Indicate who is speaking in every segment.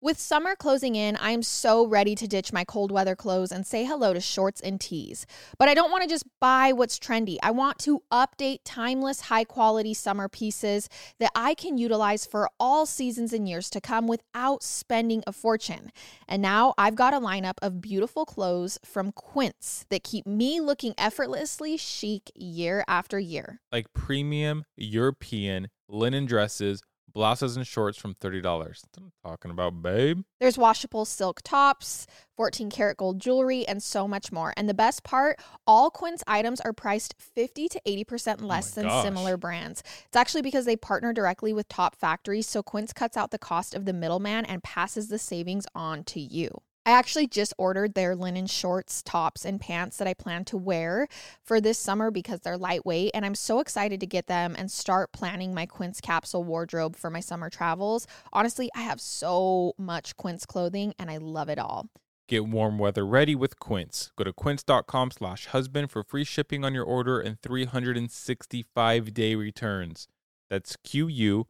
Speaker 1: With summer closing in, I am so ready to ditch my cold weather clothes and say hello to shorts and tees. But I don't want to just buy what's trendy. I want to update timeless, high quality summer pieces that I can utilize for all seasons and years to come without spending a fortune. And now I've got a lineup of beautiful clothes from Quince that keep me looking effortlessly chic year after year.
Speaker 2: Like premium European linen dresses blouses and shorts from $30. That's what I'm talking about, babe.
Speaker 1: There's washable silk tops, 14 karat gold jewelry, and so much more. And the best part, all Quince items are priced 50 to 80% less
Speaker 2: Oh
Speaker 1: than
Speaker 2: gosh.
Speaker 1: similar brands. It's actually because they partner directly with top factories, so Quince cuts out the cost of the middleman and passes the savings on to you. I actually just ordered their linen shorts, tops, and pants that I plan to wear for this summer because they're lightweight. And I'm so excited to get them and start planning my Quince capsule wardrobe for my summer travels. Honestly, I have so much Quince clothing and I love it all.
Speaker 2: Get warm weather ready with Quince. Go to quince.com slash husband for free shipping on your order and 365 day returns. That's Q-U-I-N-C-E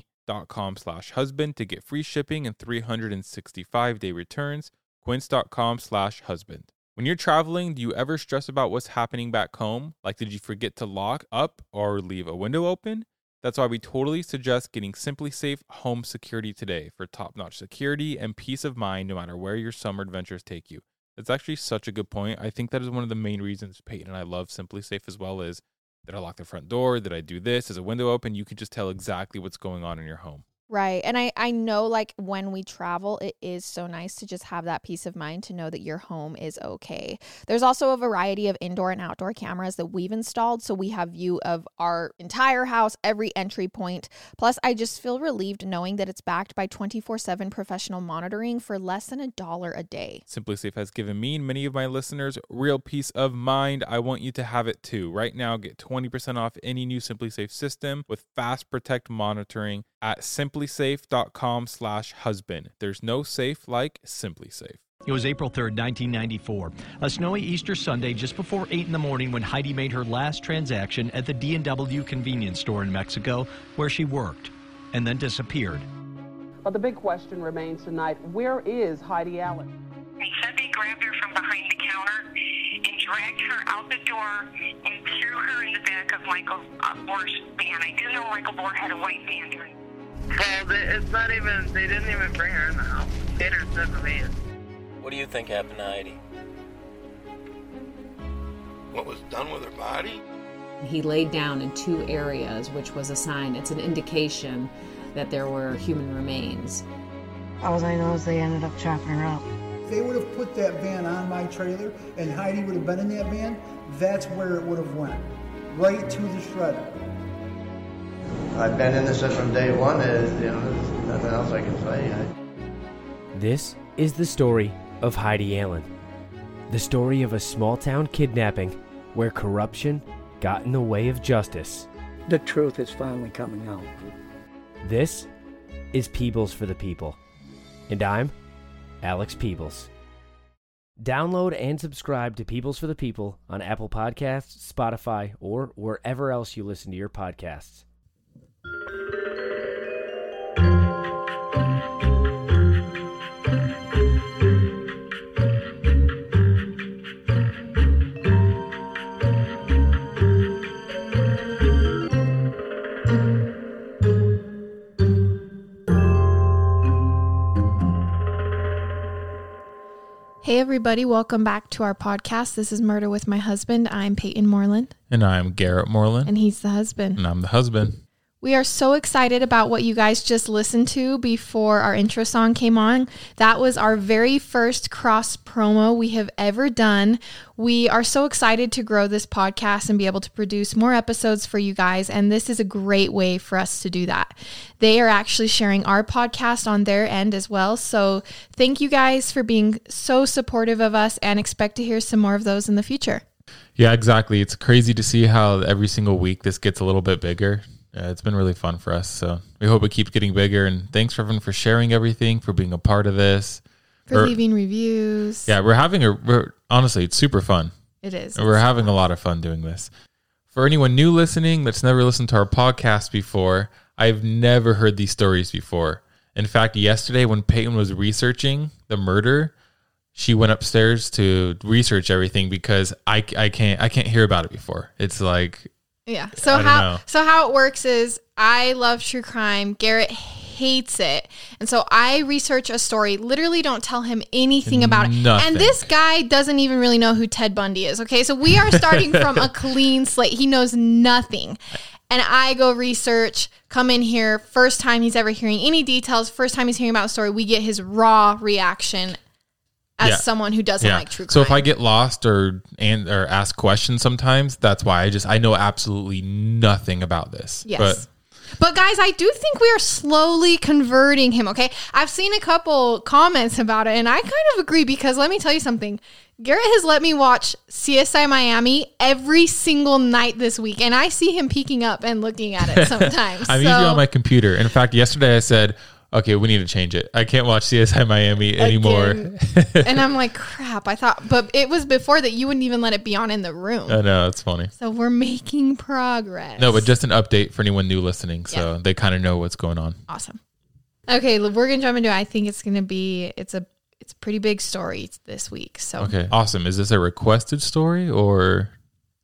Speaker 2: dot com slash husband to get free shipping and 365 day returns. Quince.com slash husband. When you're traveling, do you ever stress about what's happening back home? Like, did you forget to lock up or leave a window open? That's why we totally suggest getting SimpliSafe Home Security today for top notch security and peace of mind no matter where your summer adventures take you. That's actually such a good point. I think that is one of the main reasons Peyton and I love SimpliSafe as well is did I lock the front door? Did I do this? Is a window open? You can just tell exactly what's going on in your home.
Speaker 1: Right. And I, I know like when we travel, it is so nice to just have that peace of mind to know that your home is okay. There's also a variety of indoor and outdoor cameras that we've installed. So we have view of our entire house, every entry point. Plus, I just feel relieved knowing that it's backed by 24 7 professional monitoring for less than a dollar a day.
Speaker 2: SimpliSafe has given me and many of my listeners real peace of mind. I want you to have it too. Right now, get 20% off any new SimpliSafe system with Fast Protect monitoring at simplisafe.com slash husband. There's no safe like SimpliSafe.
Speaker 3: It was April 3rd, 1994, a snowy Easter Sunday just before 8 in the morning when Heidi made her last transaction at the D&W convenience store in Mexico where she worked and then disappeared.
Speaker 4: But the big question remains tonight, where is Heidi Allen?
Speaker 5: They said they grabbed her from behind the counter and dragged her out the door and threw her in the back of Michael uh, Bohr's van. I do know Michael Bohr had a white van during
Speaker 6: Well, it's not even, they didn't even bring her in the house. They just in the van.
Speaker 7: What do you think happened to Heidi?
Speaker 8: What was done with her body?
Speaker 9: He laid down in two areas, which was a sign, it's an indication that there were human remains.
Speaker 10: All I know is they ended up chopping her up.
Speaker 11: If they would have put that van on my trailer and Heidi would have been in that van, that's where it would have went. Right to the shredder.
Speaker 12: I've been in this from day one. Is you know, there's nothing else I can say. I,
Speaker 13: This is the story of Heidi Allen. The story of a small town kidnapping where corruption got in the way of justice.
Speaker 14: The truth is finally coming out.
Speaker 13: This is Peebles for the People. And I'm Alex Peebles. Download and subscribe to Peebles for the People on Apple Podcasts, Spotify, or wherever else you listen to your podcasts.
Speaker 1: Hey, everybody, welcome back to our podcast. This is Murder with My Husband. I'm Peyton Moreland,
Speaker 2: And I'm Garrett Moreland.
Speaker 1: and he's the husband.
Speaker 2: And I'm the husband.
Speaker 1: We are so excited about what you guys just listened to before our intro song came on. That was our very first cross promo we have ever done. We are so excited to grow this podcast and be able to produce more episodes for you guys. And this is a great way for us to do that. They are actually sharing our podcast on their end as well. So thank you guys for being so supportive of us and expect to hear some more of those in the future.
Speaker 2: Yeah, exactly. It's crazy to see how every single week this gets a little bit bigger. Uh, it's been really fun for us. So we hope it keeps getting bigger. And thanks for everyone for sharing everything, for being a part of this.
Speaker 1: For
Speaker 2: We're-
Speaker 1: leaving reviews.
Speaker 2: Yeah, we're having a, we're, honestly, it's super fun.
Speaker 1: It is.
Speaker 2: We're having a lot of fun doing this. For anyone new listening that's never listened to our podcast before, I've never heard these stories before. In fact, yesterday when Peyton was researching the murder, she went upstairs to research everything because I, I can't I can't hear about it before. It's like
Speaker 1: Yeah. So how
Speaker 2: know.
Speaker 1: so how it works is I love true crime. Garrett hates it. And so I research a story, literally don't tell him anything about it. And this guy doesn't even really know who Ted Bundy is. Okay. So we are starting from a clean slate. He knows nothing. And I go research, come in here, first time he's ever hearing any details, first time he's hearing about a story, we get his raw reaction as
Speaker 2: Yeah.
Speaker 1: someone who doesn't like true crime.
Speaker 2: So if I get lost or and or ask questions sometimes, that's why I just I know absolutely nothing about this.
Speaker 1: Yes.
Speaker 2: But
Speaker 1: But guys, I do think we are slowly converting him, okay? I've seen a couple comments about it and I kind of agree because let me tell you something. Garrett has let me watch CSI Miami every single night this week and I see him peeking up and looking at it sometimes.
Speaker 2: I'm
Speaker 1: So-
Speaker 2: usually on my computer. In fact, yesterday I said, "Okay, we need to change it. I can't watch CSI Miami anymore."
Speaker 1: And I'm like, crap, I thought but it was before that you wouldn't even let it be on in the room.
Speaker 2: I know it's funny.
Speaker 1: so we're making progress.
Speaker 2: No, but just an update for anyone new listening, so
Speaker 1: Yeah.
Speaker 2: they kind of know what's going on.
Speaker 1: Awesome. Okay, we're gonna jump into. I think it's gonna be. It's a. It's a pretty big story this week. So
Speaker 2: Okay, awesome. Is this a requested story or?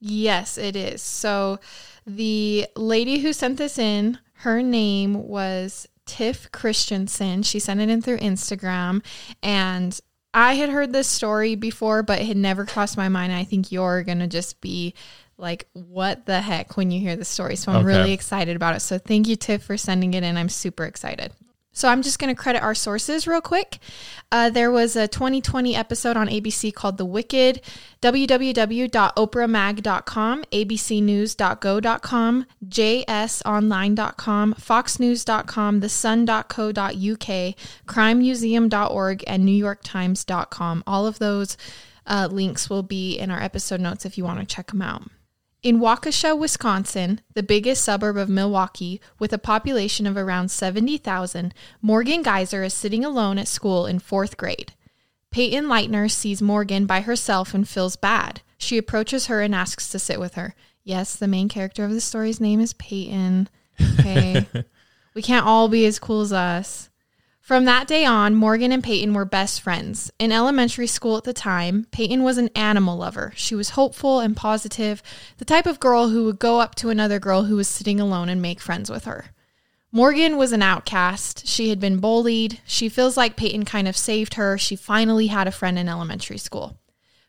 Speaker 1: yes, it is. So the lady who sent this in, her name was Tiff Christensen. She sent it in through Instagram, and I had heard this story before, but it had never crossed my mind. I think you're gonna just be like, "What the heck?" when you hear the story. So I'm
Speaker 2: Okay.
Speaker 1: really excited about it. So thank you, Tiff, for sending it in. I'm super excited. So I'm just going to credit our sources real quick. Uh, there was a 2020 episode on ABC called The Wicked, www.oprahmag.com, abcnews.go.com, jsonline.com, foxnews.com, thesun.co.uk, crimemuseum.org, and newyorktimes.com. All of those uh, links will be in our episode notes if you want to check them out. In Waukesha, Wisconsin, the biggest suburb of Milwaukee, with a population of around 70,000, Morgan Geyser is sitting alone at school in fourth grade. Peyton Leutner sees Morgan by herself and feels bad. She approaches her and asks to sit with her. Yes, the main character of the story's name is Peyton. Okay. we can't all be as cool as us. From that day on, Morgan and Peyton were best friends. In elementary school at the time, Peyton was an animal lover. She was hopeful and positive, the type of girl who would go up to another girl who was sitting alone and make friends with her. Morgan was an outcast. She had been bullied. She feels like Peyton kind of saved her. She finally had a friend in elementary school.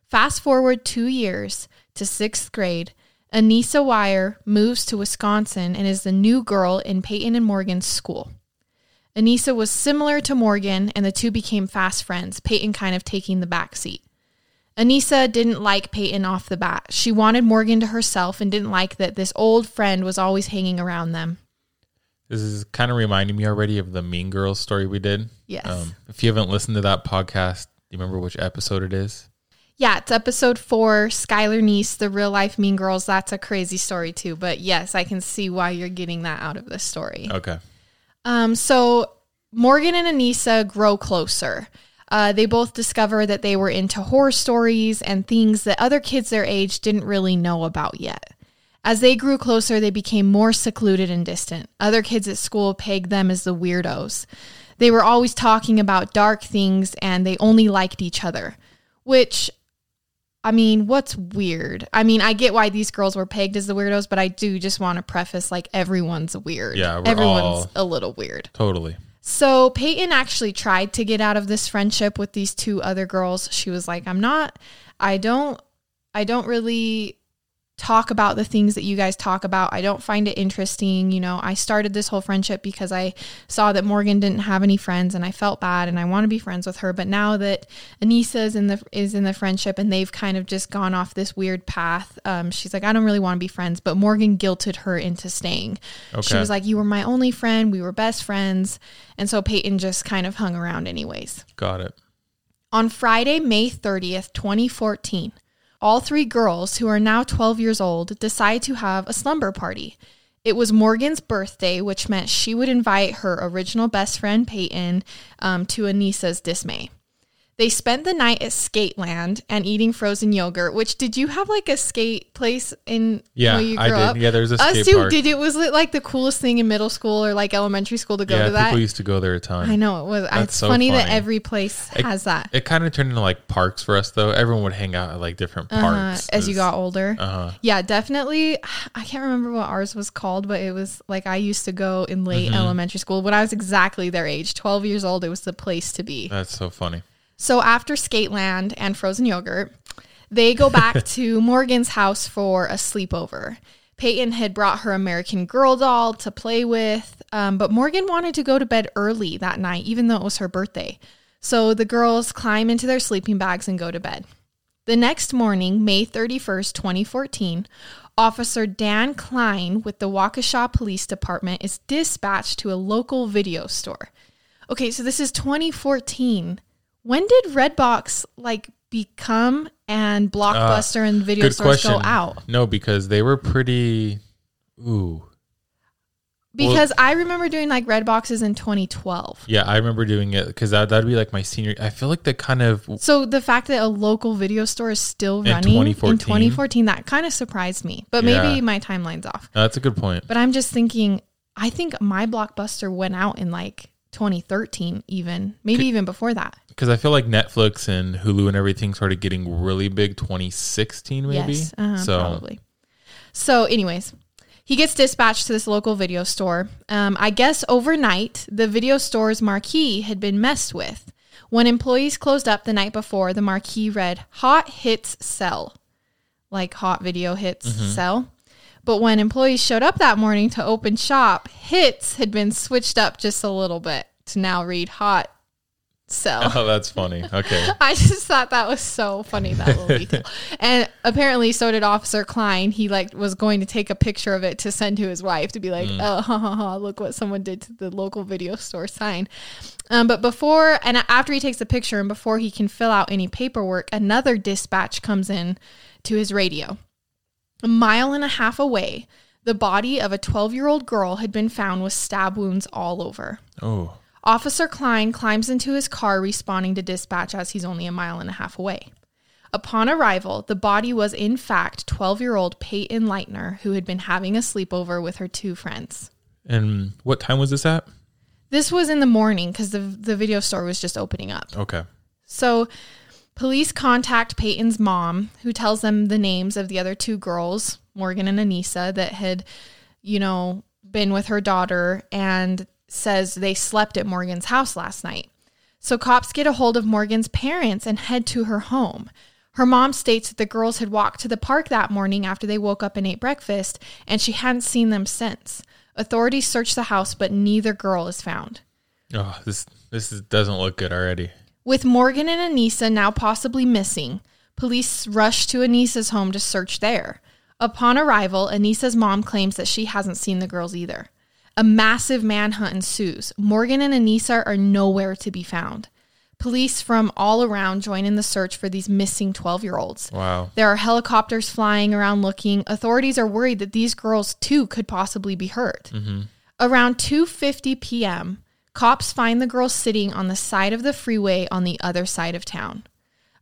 Speaker 1: Fast forward two years to sixth grade. Anissa Weier moves to Wisconsin and is the new girl in Peyton and Morgan's school. Anissa was similar to Morgan, and the two became fast friends, Peyton kind of taking the back seat. Anissa didn't like Peyton off the bat. She wanted Morgan to herself and didn't like that this old friend was always hanging around them.
Speaker 2: This is kind of reminding me already of the Mean Girls story we did.
Speaker 1: Yes.
Speaker 2: Um, if you haven't listened to that podcast, do you remember which episode it is?
Speaker 1: Yeah, it's episode four, Skylar Neese, the real life Mean Girls. That's a crazy story too. But yes, I can see why you're getting that out of this story.
Speaker 2: Okay.
Speaker 1: Um, so Morgan and Anissa grow closer. Uh, they both discover that they were into horror stories and things that other kids their age didn't really know about yet. As they grew closer, they became more secluded and distant. Other kids at school pegged them as the weirdos. They were always talking about dark things and they only liked each other, which I mean, what's weird? I mean, I get why these girls were pegged as the weirdos, but I do just want to preface like everyone's weird.
Speaker 2: Yeah,
Speaker 1: everyone's a little weird.
Speaker 2: Totally.
Speaker 1: So Peyton actually tried to get out of this friendship with these two other girls. She was like, "I'm not I don't I don't really talk about the things that you guys talk about. I don't find it interesting. You know, I started this whole friendship because I saw that Morgan didn't have any friends and I felt bad and I want to be friends with her. But now that Anissa is in the is in the friendship and they've kind of just gone off this weird path, um, she's like, I don't really want to be friends. But Morgan guilted her into staying. She was like, You were my only friend, we were best friends. And so Peyton just kind of hung around anyways.
Speaker 2: Got it.
Speaker 1: On Friday, May 30th, 2014, all three girls, who are now 12 years old, decide to have a slumber party. It was Morgan's birthday, which meant she would invite her original best friend, Peyton, um, to Anissa's dismay. They spent the night at Skateland and eating frozen yogurt. Which did you have like a skate place in?
Speaker 2: Yeah,
Speaker 1: where you
Speaker 2: I did.
Speaker 1: Up?
Speaker 2: Yeah, there's a
Speaker 1: Us
Speaker 2: skate
Speaker 1: too.
Speaker 2: park.
Speaker 1: Did it was it like the coolest thing in middle school or like elementary school to go
Speaker 2: yeah,
Speaker 1: to that?
Speaker 2: people used to go there a ton.
Speaker 1: I know it was.
Speaker 2: That's
Speaker 1: it's
Speaker 2: so
Speaker 1: funny, that every place
Speaker 2: It-
Speaker 1: has that.
Speaker 2: It kind of turned into like parks for us though. Everyone would hang out at like different
Speaker 1: Uh-huh,
Speaker 2: parks
Speaker 1: as you got older.
Speaker 2: Uh-huh.
Speaker 1: Yeah, definitely. I can't remember what ours was called, but it was like I used to go in late
Speaker 2: Mhm.
Speaker 1: elementary school when I was exactly their age, 12 years old. It was the place to be.
Speaker 2: That's so funny.
Speaker 1: So after Skateland and frozen yogurt, they go back to Morgan's house for a sleepover. Peyton had brought her American Girl doll to play with, um, but Morgan wanted to go to bed early that night, even though it was her birthday. So the girls climb into their sleeping bags and go to bed. The next morning, May 31st, 2014, Officer Dan Klein with the Waukesha Police Department is dispatched to a local video store. Okay, so this is 2014. When did Redbox like become and Blockbuster
Speaker 2: Uh,
Speaker 1: and video stores go out?
Speaker 2: No, because they were pretty. Ooh.
Speaker 1: Because I remember doing like Redboxes in 2012.
Speaker 2: Yeah, I remember doing it because that that'd be like my senior. I feel like the kind of
Speaker 1: So the fact that a local video store is still
Speaker 2: In
Speaker 1: running
Speaker 2: 2014?
Speaker 1: in 2014, that kind of surprised me. But
Speaker 2: Yeah.
Speaker 1: maybe my timeline's off.
Speaker 2: No, that's a good point.
Speaker 1: But I'm just thinking, I think my Blockbuster went out in like 2013, even maybe even before that.
Speaker 2: Because I feel like Netflix and Hulu and everything started getting really big 2016 maybe.
Speaker 1: Yes, uh-huh,
Speaker 2: so
Speaker 1: probably. So, anyways, he gets dispatched to this local video store. Um, I guess overnight, the video store's marquee had been messed with. When employees closed up the night before, the marquee read "Hot Hits Sell," like hot video hits
Speaker 2: Mhm.
Speaker 1: sell. But when employees showed up that morning to open shop, hits had been switched up just a little bit to now read "Hot Sell."
Speaker 2: Oh, that's funny. Okay.
Speaker 1: I just thought that was so funny that little detail. And apparently, so did Officer Klein. He like was going to take a picture of it to send to his wife to be like,
Speaker 15: Mm.
Speaker 1: "Oh, ha, ha, ha, look what someone did to the local video store sign." Um, but before and after he takes the picture and before he can fill out any paperwork, another dispatch comes in to his radio. A mile and a half away, the body of a 12 year old girl had been found with stab wounds all over.
Speaker 2: Oh.
Speaker 1: Officer Klein climbs into his car, responding to dispatch as he's only a mile and a half away. Upon arrival, the body was in fact 12 year old Peyton Leutner, who had been having a sleepover with her two friends.
Speaker 2: And what time was this at?
Speaker 1: This was in the morning because the, the video store was just opening up.
Speaker 2: Okay.
Speaker 1: So, police contact Peyton's mom, who tells them the names of the other two girls, Morgan and Anissa, that had, you know, been with her daughter and says they slept at Morgan's house last night. So, cops get a hold of Morgan's parents and head to her home. Her mom states that the girls had walked to the park that morning after they woke up and ate breakfast, and she hadn't seen them since. Authorities search the house, but neither girl is found.
Speaker 2: Oh, this this is, doesn't look good already.
Speaker 1: With Morgan and Anissa now possibly missing, police rush to Anissa's home to search there. Upon arrival, Anissa's mom claims that she hasn't seen the girls either. A massive manhunt ensues. Morgan and Anissa are nowhere to be found. Police from all around join in the search for these missing 12 year olds.
Speaker 2: Wow.
Speaker 1: There are helicopters flying around looking. Authorities are worried that these girls too could possibly be hurt.
Speaker 2: Mm-hmm.
Speaker 1: Around 2:50 p.m., cops find the girls sitting on the side of the freeway on the other side of town.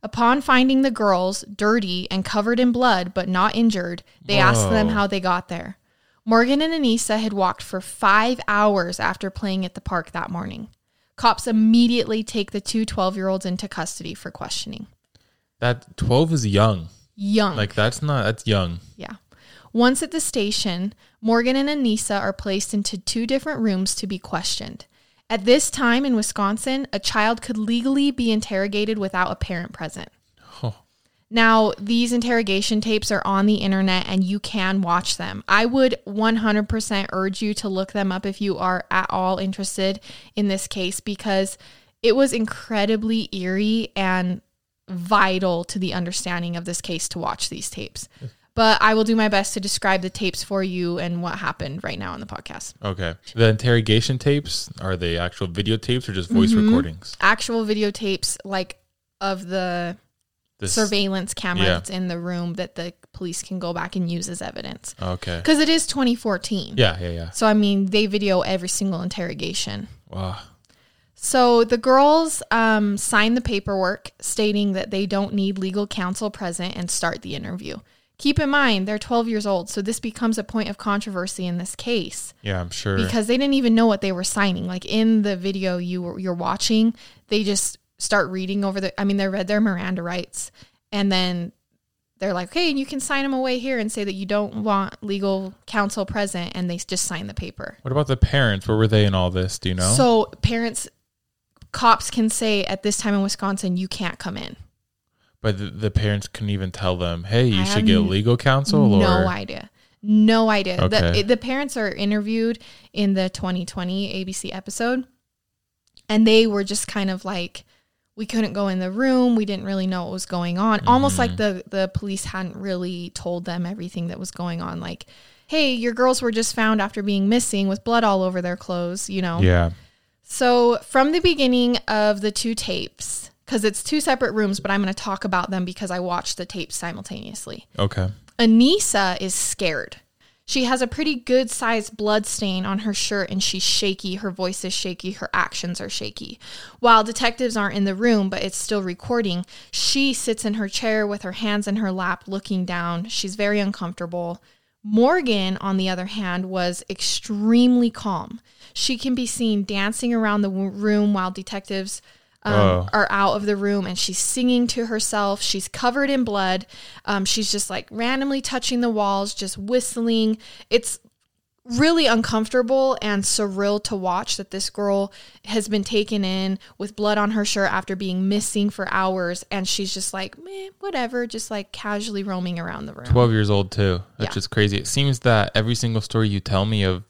Speaker 1: Upon finding the girls dirty and covered in blood but not injured, they ask them how they got there. Morgan and Anissa had walked for 5 hours after playing at the park that morning. Cops immediately take the two 12-year-olds into custody for questioning.
Speaker 2: That 12 is young.
Speaker 1: Young.
Speaker 2: Like that's not that's young.
Speaker 1: Yeah. Once at the station, Morgan and Anissa are placed into two different rooms to be questioned. At this time in Wisconsin, a child could legally be interrogated without a parent present.
Speaker 2: Oh.
Speaker 1: Now, these interrogation tapes are on the internet and you can watch them. I would 100% urge you to look them up if you are at all interested in this case because it was incredibly eerie and vital to the understanding of this case to watch these tapes. But I will do my best to describe the tapes for you and what happened right now on the podcast.
Speaker 2: Okay. The interrogation tapes are they actual videotapes or just voice
Speaker 1: Mhm.
Speaker 2: recordings?
Speaker 1: Actual videotapes, like of the
Speaker 2: This-
Speaker 1: surveillance camera
Speaker 2: yeah.
Speaker 1: that's in the room that the police can go back and use as evidence.
Speaker 2: Okay.
Speaker 1: Because it is 2014.
Speaker 2: Yeah, yeah, yeah.
Speaker 1: So, I mean, they video every single interrogation.
Speaker 2: Wow.
Speaker 1: So the girls um, sign the paperwork stating that they don't need legal counsel present and start the interview. Keep in mind, they're 12 years old, so this becomes a point of controversy in this case
Speaker 2: Yeah, I'm sure.
Speaker 1: because they didn't even know what they were signing. Like in the video you were, you're watching, they just start reading over the. I mean, they read their Miranda rights, and then they're like, "Okay, and you can sign them away here and say that you don't want legal counsel present," and they just sign the paper.
Speaker 2: what about the parents? Where were they in all this? Do you know?
Speaker 1: So parents, cops can say at this time in Wisconsin, you can't come in.
Speaker 2: but the, the parents couldn't even tell them, hey, you
Speaker 1: I
Speaker 2: should get legal counsel?
Speaker 1: No
Speaker 2: or?
Speaker 1: idea. No idea.
Speaker 2: Okay.
Speaker 1: The, the parents are interviewed in the 2020 ABC episode, and they were just kind of like, we couldn't go in the room. We didn't really know what was going on. Almost like mm-hmm. the the police hadn't really told them everything that was going on. Like, hey, your girls were just found after being missing with blood all over their clothes. You know.
Speaker 2: Yeah.
Speaker 1: So, from the beginning of the two tapes, because it's two separate rooms, but I'm going to talk about them because I watched the tapes simultaneously.
Speaker 2: Okay.
Speaker 1: Anissa is scared. She has a pretty good sized blood stain on her shirt and she's shaky. Her voice is shaky. Her actions are shaky. While detectives aren't in the room, but it's still recording, she sits in her chair with her hands in her lap looking down. She's very uncomfortable. Morgan, on the other hand, was extremely calm. She can be seen dancing around the room while detectives um,
Speaker 2: Whoa.
Speaker 1: are out of the room and she's singing to herself. She's covered in blood. Um, she's just like randomly touching the walls, just whistling. It's really uncomfortable and surreal to watch that this girl has been taken in with blood on her shirt after being missing for hours and she's just like meh, whatever just like casually roaming around the room
Speaker 2: 12 years old too that's
Speaker 1: Yeah.
Speaker 2: just crazy it seems that every single story you tell me of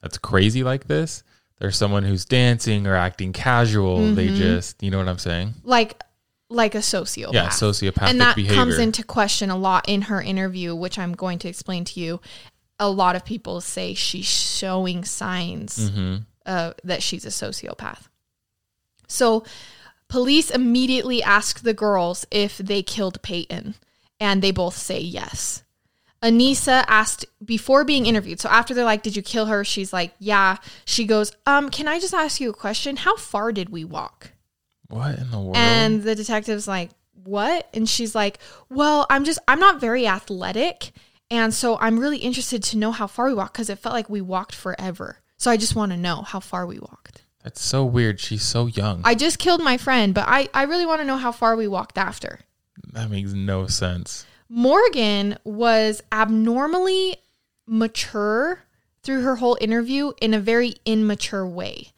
Speaker 2: that's crazy like this there's someone who's dancing or acting casual they
Speaker 1: Mhm.
Speaker 2: just you know what i'm saying
Speaker 1: like like a sociopath.
Speaker 2: Yeah, sociopathic
Speaker 1: and that
Speaker 2: behavior.
Speaker 1: comes into question a lot in her interview, which I'm going to explain to you. A lot of people say she's showing signs
Speaker 2: Mhm.
Speaker 1: uh, that she's a sociopath. So, police immediately ask the girls if they killed Peyton, and they both say yes. Anissa asked before being interviewed. So after they're like, "Did you kill her?" She's like, "Yeah." She goes, "Um, can I just ask you a question? How far did we walk?"
Speaker 2: what in the world
Speaker 1: And the detective's like, What? And she's like, Well, I'm just, I'm not very athletic. And so I'm really interested to know how far we walked because it felt like we walked forever. So I just want to know how far we walked.
Speaker 2: that's so weird she's so young
Speaker 1: I just killed my friend, but I, I really want to know how far we walked after.
Speaker 2: that makes no sense
Speaker 1: Morgan was abnormally mature through her whole interview in a very immature way.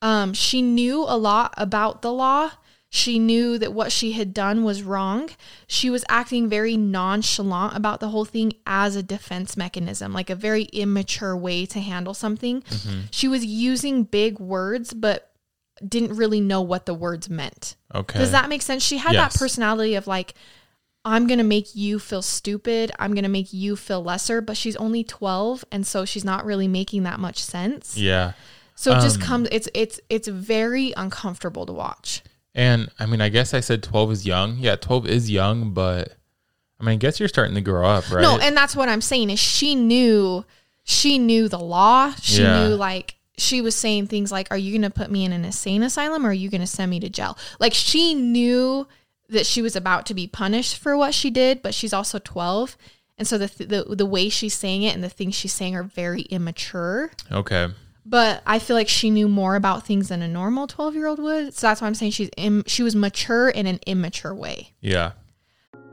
Speaker 1: Um, she knew a lot about the law. She knew that what she had done was wrong. She was acting very nonchalant about the whole thing as a defense mechanism, like a very immature way to handle something. She was using big words, but didn't really know what the words meant.
Speaker 2: Okay.
Speaker 1: Does that make sense? She had
Speaker 2: Yes.
Speaker 1: that personality of like, I'm going to make you feel stupid. I'm going to make you feel lesser, but she's only 12 and so she's not really making that much sense.
Speaker 2: yeah
Speaker 1: So it just
Speaker 2: Um,
Speaker 1: comes it's it's it's very uncomfortable to watch.
Speaker 2: and i mean i guess i said 12 is young yeah 12 is young but i mean i guess you're starting to grow up right
Speaker 1: No, and that's what I'm saying is she knew she knew the law. She
Speaker 2: Yeah.
Speaker 1: knew like she was saying things like, Are you gonna put me in an insane asylum or are you gonna send me to jail? Like she knew that she was about to be punished for what she did, but she's also 12. And so the, th- the the way she's saying it and the things she's saying are very immature.
Speaker 2: okay
Speaker 1: But I feel like she knew more about things than a normal 12 year old would. So that's why I'm saying she's Im- she was mature in an immature way.
Speaker 2: yeah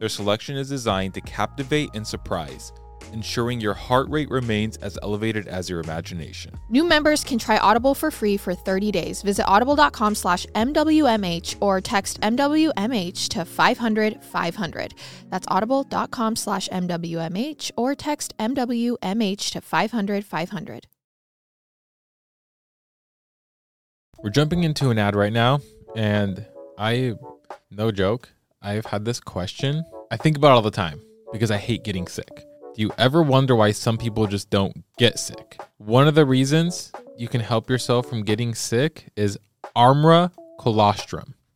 Speaker 2: Their selection is designed to captivate and surprise, ensuring your heart rate remains as elevated as your imagination.
Speaker 1: New members can try Audible for free for 30 days. Visit audible.com slash MWMH or text MWMH to 500 500. That's audible.com slash MWMH or text MWMH to 500 500.
Speaker 2: We're jumping into an ad right now, and I, no joke, I've had this question. I think about all the time because I hate getting sick. Do you ever wonder why some people just don't get sick? One of the reasons you can help yourself from getting sick is Armra colostrum.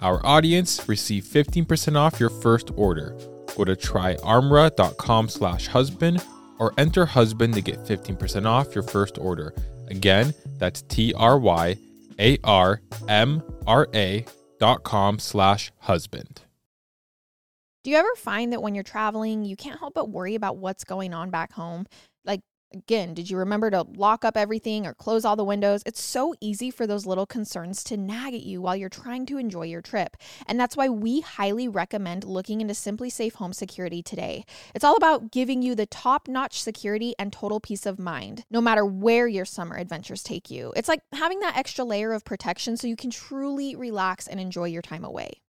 Speaker 2: our audience, receive 15% off your first order. Go to tryarmra.com slash husband or enter husband to get 15% off your first order. Again, that's T-R-Y-A-R-M-R-A dot com slash husband.
Speaker 1: Do you ever find that when you're traveling, you can't help but worry about what's going on back home? Again, did you remember to lock up everything or close all the windows? It's so easy for those little concerns to nag at you while you're trying to enjoy your trip. And that's why we highly recommend looking into SimpliSafe Home Security today. It's all about giving you the top notch security and total peace of mind, no matter where your summer adventures take you. It's like having that extra layer of protection so you can truly relax and enjoy your time away.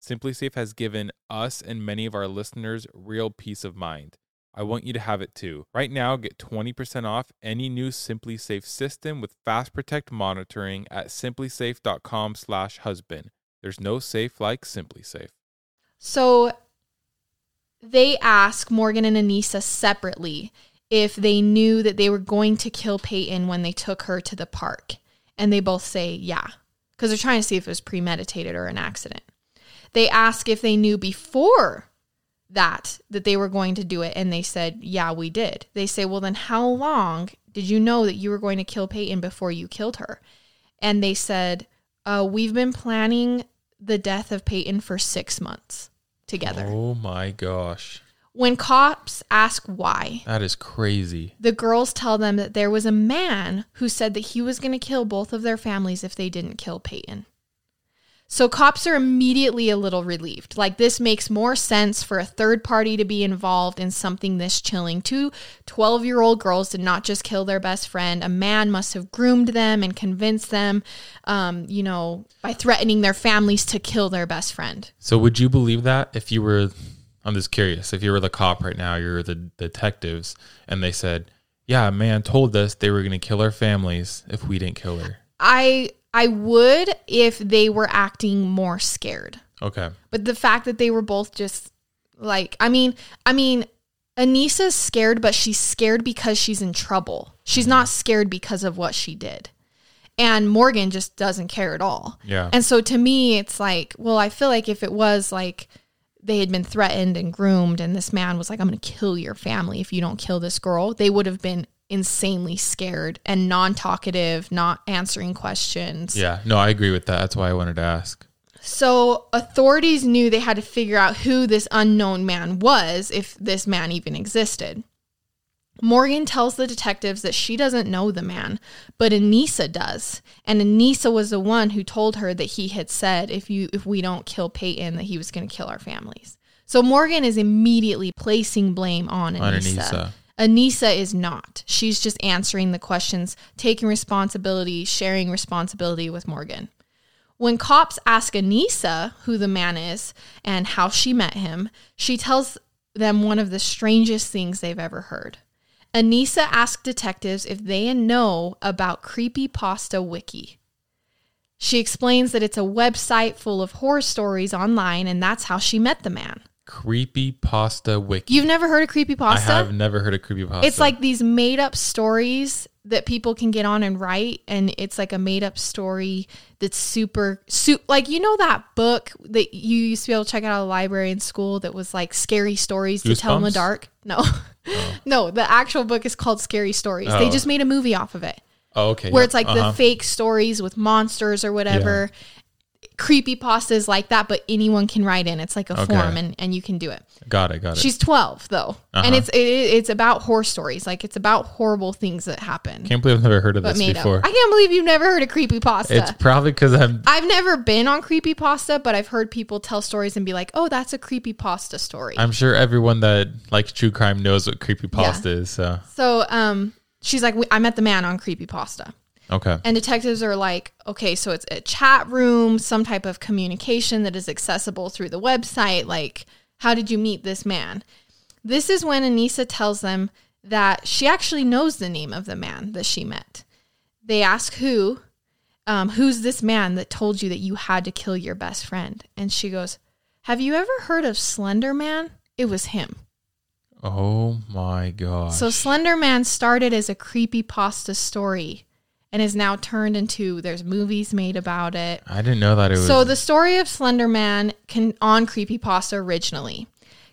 Speaker 2: SimpliSafe has given us and many of our listeners real peace of mind. I want you to have it too. Right now, get 20% off any new SimpliSafe system with Fast Protect monitoring at simplisafe.com/husband. There's no safe like SimpliSafe.
Speaker 1: So they ask Morgan and Anissa separately if they knew that they were going to kill Peyton when they took her to the park. And they both say yeah, because they're trying to see if it was premeditated or an accident. They ask if they knew before that that they were going to do it and they said, "Yeah, we did." They say, "Well, then how long did you know that you were going to kill Peyton before you killed her?" And they said, uh, "We've been planning the death of Peyton for 6 months together."
Speaker 2: Oh my gosh.
Speaker 1: When cops ask why,
Speaker 2: That is crazy.
Speaker 1: the girls tell them that there was a man who said that he was going to kill both of their families if they didn't kill Peyton. So cops are immediately a little relieved. Like this makes more sense for a third party to be involved in something this chilling. Two 12 year old girls did not just kill their best friend. A man must have groomed them and convinced them, um, you know, by threatening their families to kill their best friend.
Speaker 2: So would you believe that if you were I'm just curious, if you were the cop right now, you're the detectives and they said, "Yeah, a man told us they were going to kill our families if we didn't kill her."
Speaker 1: I I would if they were acting more scared.
Speaker 2: Okay.
Speaker 1: But the fact that they were both just like I mean, I mean, Anissa's scared, but she's scared because she's in trouble. She's not scared because of what she did. And Morgan just doesn't care at all.
Speaker 2: Yeah.
Speaker 1: And so to me, it's like, well, I feel like if it was like they had been threatened and groomed, and this man was like, I'm going to kill your family if you don't kill this girl, they would have been insanely scared and non talkative, not answering questions.
Speaker 2: Yeah. No, I agree with that. That's why I wanted to ask.
Speaker 1: So authorities knew they had to figure out who this unknown man was, if this man even existed. Morgan tells the detectives that she doesn't know the man, but Anissa does. And Anissa was the one who told her that he had said if you if we don't kill Peyton that he was going to kill our families. So Morgan is immediately placing blame on Anissa.
Speaker 2: On Anissa.
Speaker 1: Anissa is not. She's just answering the questions, taking responsibility, sharing responsibility with Morgan. When cops ask Anissa who the man is and how she met him, she tells them one of the strangest things they've ever heard. Anissa asked detectives if they know about Creepypasta Wiki. She explains that it's a website full of horror stories online, and that's how she met the man.
Speaker 2: Creepy pasta wiki.
Speaker 1: You've never heard of creepy pasta?
Speaker 2: I have never heard of creepy pasta.
Speaker 1: It's like these made up stories that people can get on and write, and it's like a made up story that's super, su- like you know that book that you used to be able to check out of the library in school that was like scary stories to tell in the dark. No, no, the actual book is called Scary Stories. They
Speaker 2: Oh.
Speaker 1: just made a movie off of it
Speaker 2: Oh, okay.
Speaker 1: where
Speaker 2: yep,
Speaker 1: it's like
Speaker 2: uh-huh.
Speaker 1: the fake stories with monsters or whatever. Creepy pastas like that, but anyone can write in. It's like a
Speaker 2: Okay.
Speaker 1: form, and, and you can do it.
Speaker 2: Got it. Got it.
Speaker 1: She's 12 though. And
Speaker 2: Uh-huh.
Speaker 1: it's it, it's about horror stories. Like it's about horrible things that happen.
Speaker 2: Can't believe I've never heard of this before.
Speaker 1: up. I can't believe you've never heard of creepypasta.
Speaker 2: It's probably because I'm.
Speaker 1: I've never been on creepy pasta, but I've heard people tell stories and be like, "Oh, that's a creepy pasta story."
Speaker 2: I'm sure everyone that likes true crime knows what creepy pasta is. So
Speaker 1: so, um she's like, "We- "I met the man on creepypasta."
Speaker 2: Okay.
Speaker 1: And detectives are like, okay, so it's a chat room, some type of communication that is accessible through the website. Like, how did you meet this man? This is when Anissa tells them that she actually knows the name of the man that she met. They ask who, um, who's this man that told you that you had to kill your best friend? And she goes, Have you ever heard of Slender Man? It was him.
Speaker 2: Oh my God.
Speaker 1: So Slender Man started as a creepy pasta story and is now turned into there's movies made about it.
Speaker 2: I didn't know that it was.
Speaker 1: So the story of Slender Man can, on Creepypasta originally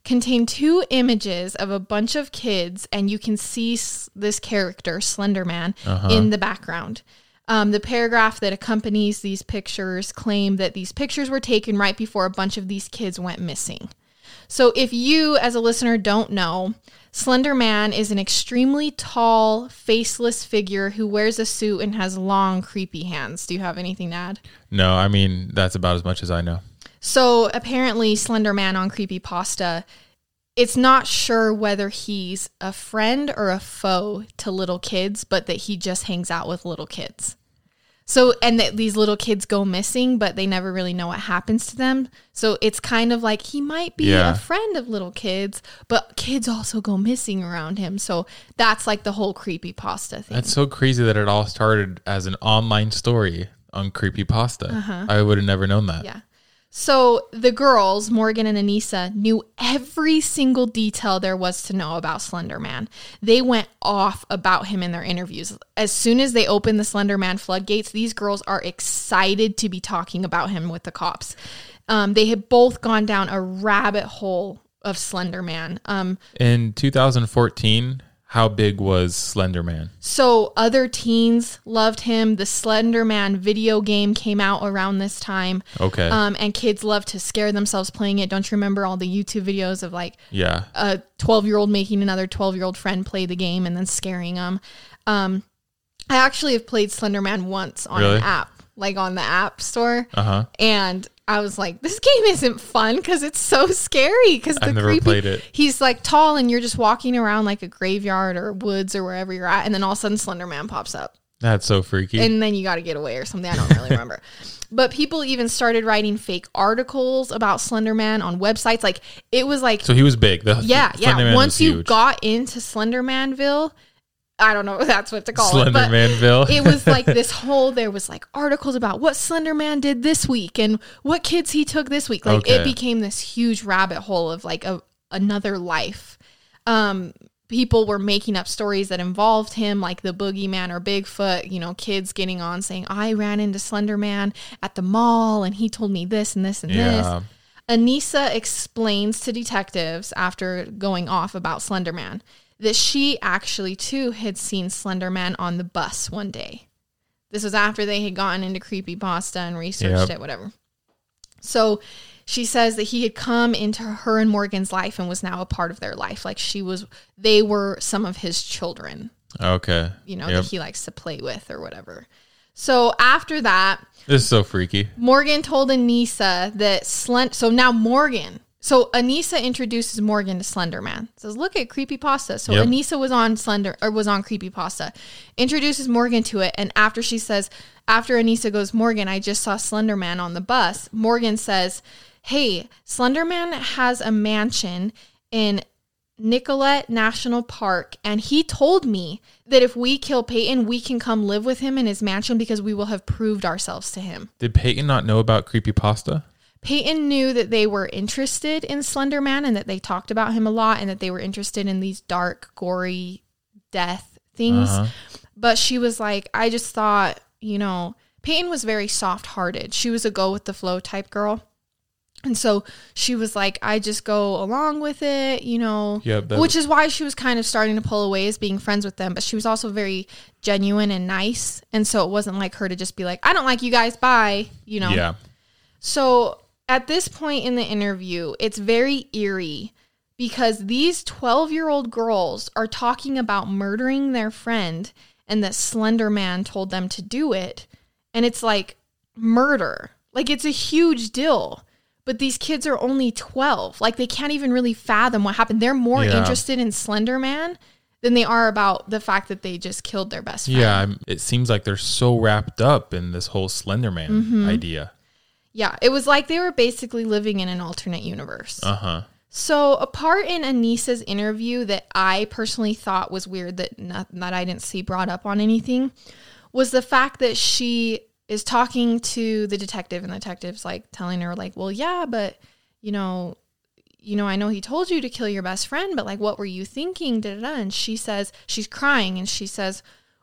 Speaker 1: contained two images of a bunch of kids, and you can see s- this character, Slender Man,
Speaker 2: Uh-huh.
Speaker 1: in the background. Um, the paragraph that accompanies these pictures claim that these pictures were taken right before a bunch of these kids went missing. So if you, as a listener, don't know, Slender Man is an extremely tall, faceless figure who wears a suit and has long, creepy hands. Do you have anything to add?
Speaker 2: no, I mean that's about as much as I know.
Speaker 1: So apparently, Slender Man on Creepypasta, it's not sure whether he's a friend or a foe to little kids, but that he just hangs out with little kids. So, and that these little kids go missing, but they never really know what happens to them. So it's kind of like he might be
Speaker 2: Yeah.
Speaker 1: a friend of little kids, but kids also go missing around him. So that's like the whole creepy pasta thing.
Speaker 2: That's so crazy that it all started as an online story on creepy pasta.
Speaker 1: Uh-huh.
Speaker 2: I would have never known that.
Speaker 1: Yeah. So the girls, Morgan and Anissa, knew every single detail there was to know about Slender Man. They went off about him in their interviews. As soon as they opened the Slender Man floodgates, these girls are excited to be talking about him with the cops. Um, they had both gone down a rabbit hole of Slender Man. Um,
Speaker 2: In 2014, how big was Slender Man?
Speaker 1: So other teens loved him. The Slender Man video game came out around this time.
Speaker 2: Okay.
Speaker 1: Um, and kids love to scare themselves playing it. Don't you remember all the YouTube videos of like
Speaker 2: Yeah.
Speaker 1: a 12 year old making another 12 year old friend play the game and then scaring them? Um, I actually have played Slender Man once on
Speaker 2: Really?
Speaker 1: an app, like on the App Store.
Speaker 2: Uh huh.
Speaker 1: And I was like, this game isn't fun because it's so scary. Because the
Speaker 2: I've never
Speaker 1: creepy,
Speaker 2: played it.
Speaker 1: he's like tall and you're just walking around like a graveyard or woods or wherever you're at, and then all of a sudden Slender Man pops up,
Speaker 2: That's so freaky.
Speaker 1: and then you got to get away or something. I don't really remember. But people even started writing fake articles about Slender Man on websites. Like it was like
Speaker 2: so he was big. The,
Speaker 1: yeah, yeah. Once you got into Slender Manville, I don't know if that's what to call
Speaker 2: Slender
Speaker 1: it. But
Speaker 2: Manville.
Speaker 1: it was like this whole there was like articles about what Slenderman did this week and what kids he took this week. Like
Speaker 2: Okay.
Speaker 1: it became this huge rabbit hole of like a another life. Um, people were making up stories that involved him, like the boogeyman or Bigfoot, you know, kids getting on saying, I ran into Slenderman at the mall and he told me this and this and
Speaker 2: Yeah.
Speaker 1: this. Anissa explains to detectives after going off about Slender Man that she actually too had seen Slender Man on the bus one day. This was after they had gotten into creepy pasta and researched
Speaker 2: Yep.
Speaker 1: it, whatever. So she says that he had come into her and Morgan's life and was now a part of their life. Like she was, they were some of his children,
Speaker 2: Okay.
Speaker 1: you know,
Speaker 2: Yep.
Speaker 1: that he likes to play with or whatever. So after that,
Speaker 2: This is so freaky.
Speaker 1: Morgan told Anissa that Slend. So now Morgan. So Anissa introduces Morgan to Slender Man. Says, "Look at Creepy Pasta." So
Speaker 2: Yep.
Speaker 1: Anissa was on Slender or was on Creepy Pasta. Introduces Morgan to it, and after she says, after Anissa goes, Morgan, I just saw Slender Man on the bus. Morgan says, "Hey, Slender Man has a mansion in Nicolet National Park, and he told me that if we kill Peyton, we can come live with him in his mansion because we will have proved ourselves to him.
Speaker 2: Did Peyton not know about creepypasta?
Speaker 1: Peyton knew that they were interested in Slender Man and that they talked about him a lot and that they were interested in these dark, gory death things.
Speaker 2: Uh-huh.
Speaker 1: But she was like, I just thought, you know, Peyton was very soft hearted. She was a go with the flow type girl. And so she was like, I just go along with it, you know,
Speaker 2: that-
Speaker 1: which is why she was kind of starting to pull away as being friends with them. But she was also very genuine and nice. And so it wasn't like her to just be like, I don't like you guys, bye, you know.
Speaker 2: Yeah.
Speaker 1: So at this point in the interview, it's very eerie because these 12 year old girls are talking about murdering their friend and that Slender Man told them to do it. And it's like murder. Like it's a huge deal. But these kids are only 12. Like they can't even really fathom what happened. They're more
Speaker 2: Yeah.
Speaker 1: interested in Slender Man than they are about the fact that they just killed their best friend.
Speaker 2: Yeah, it seems like they're so wrapped up in this whole Slender Man
Speaker 1: Mhm.
Speaker 2: idea.
Speaker 1: Yeah, it was like they were basically living in an alternate universe.
Speaker 2: Uh huh.
Speaker 1: So, a part in Anissa's interview that I personally thought was weird that not, that I didn't see brought up on anything was the fact that she is talking to the detective and the detective's like telling her like, "Well, yeah, but you know, you know, I know he told you to kill your best friend, but like what were you thinking?" Da, da, da. And she says she's crying and she says,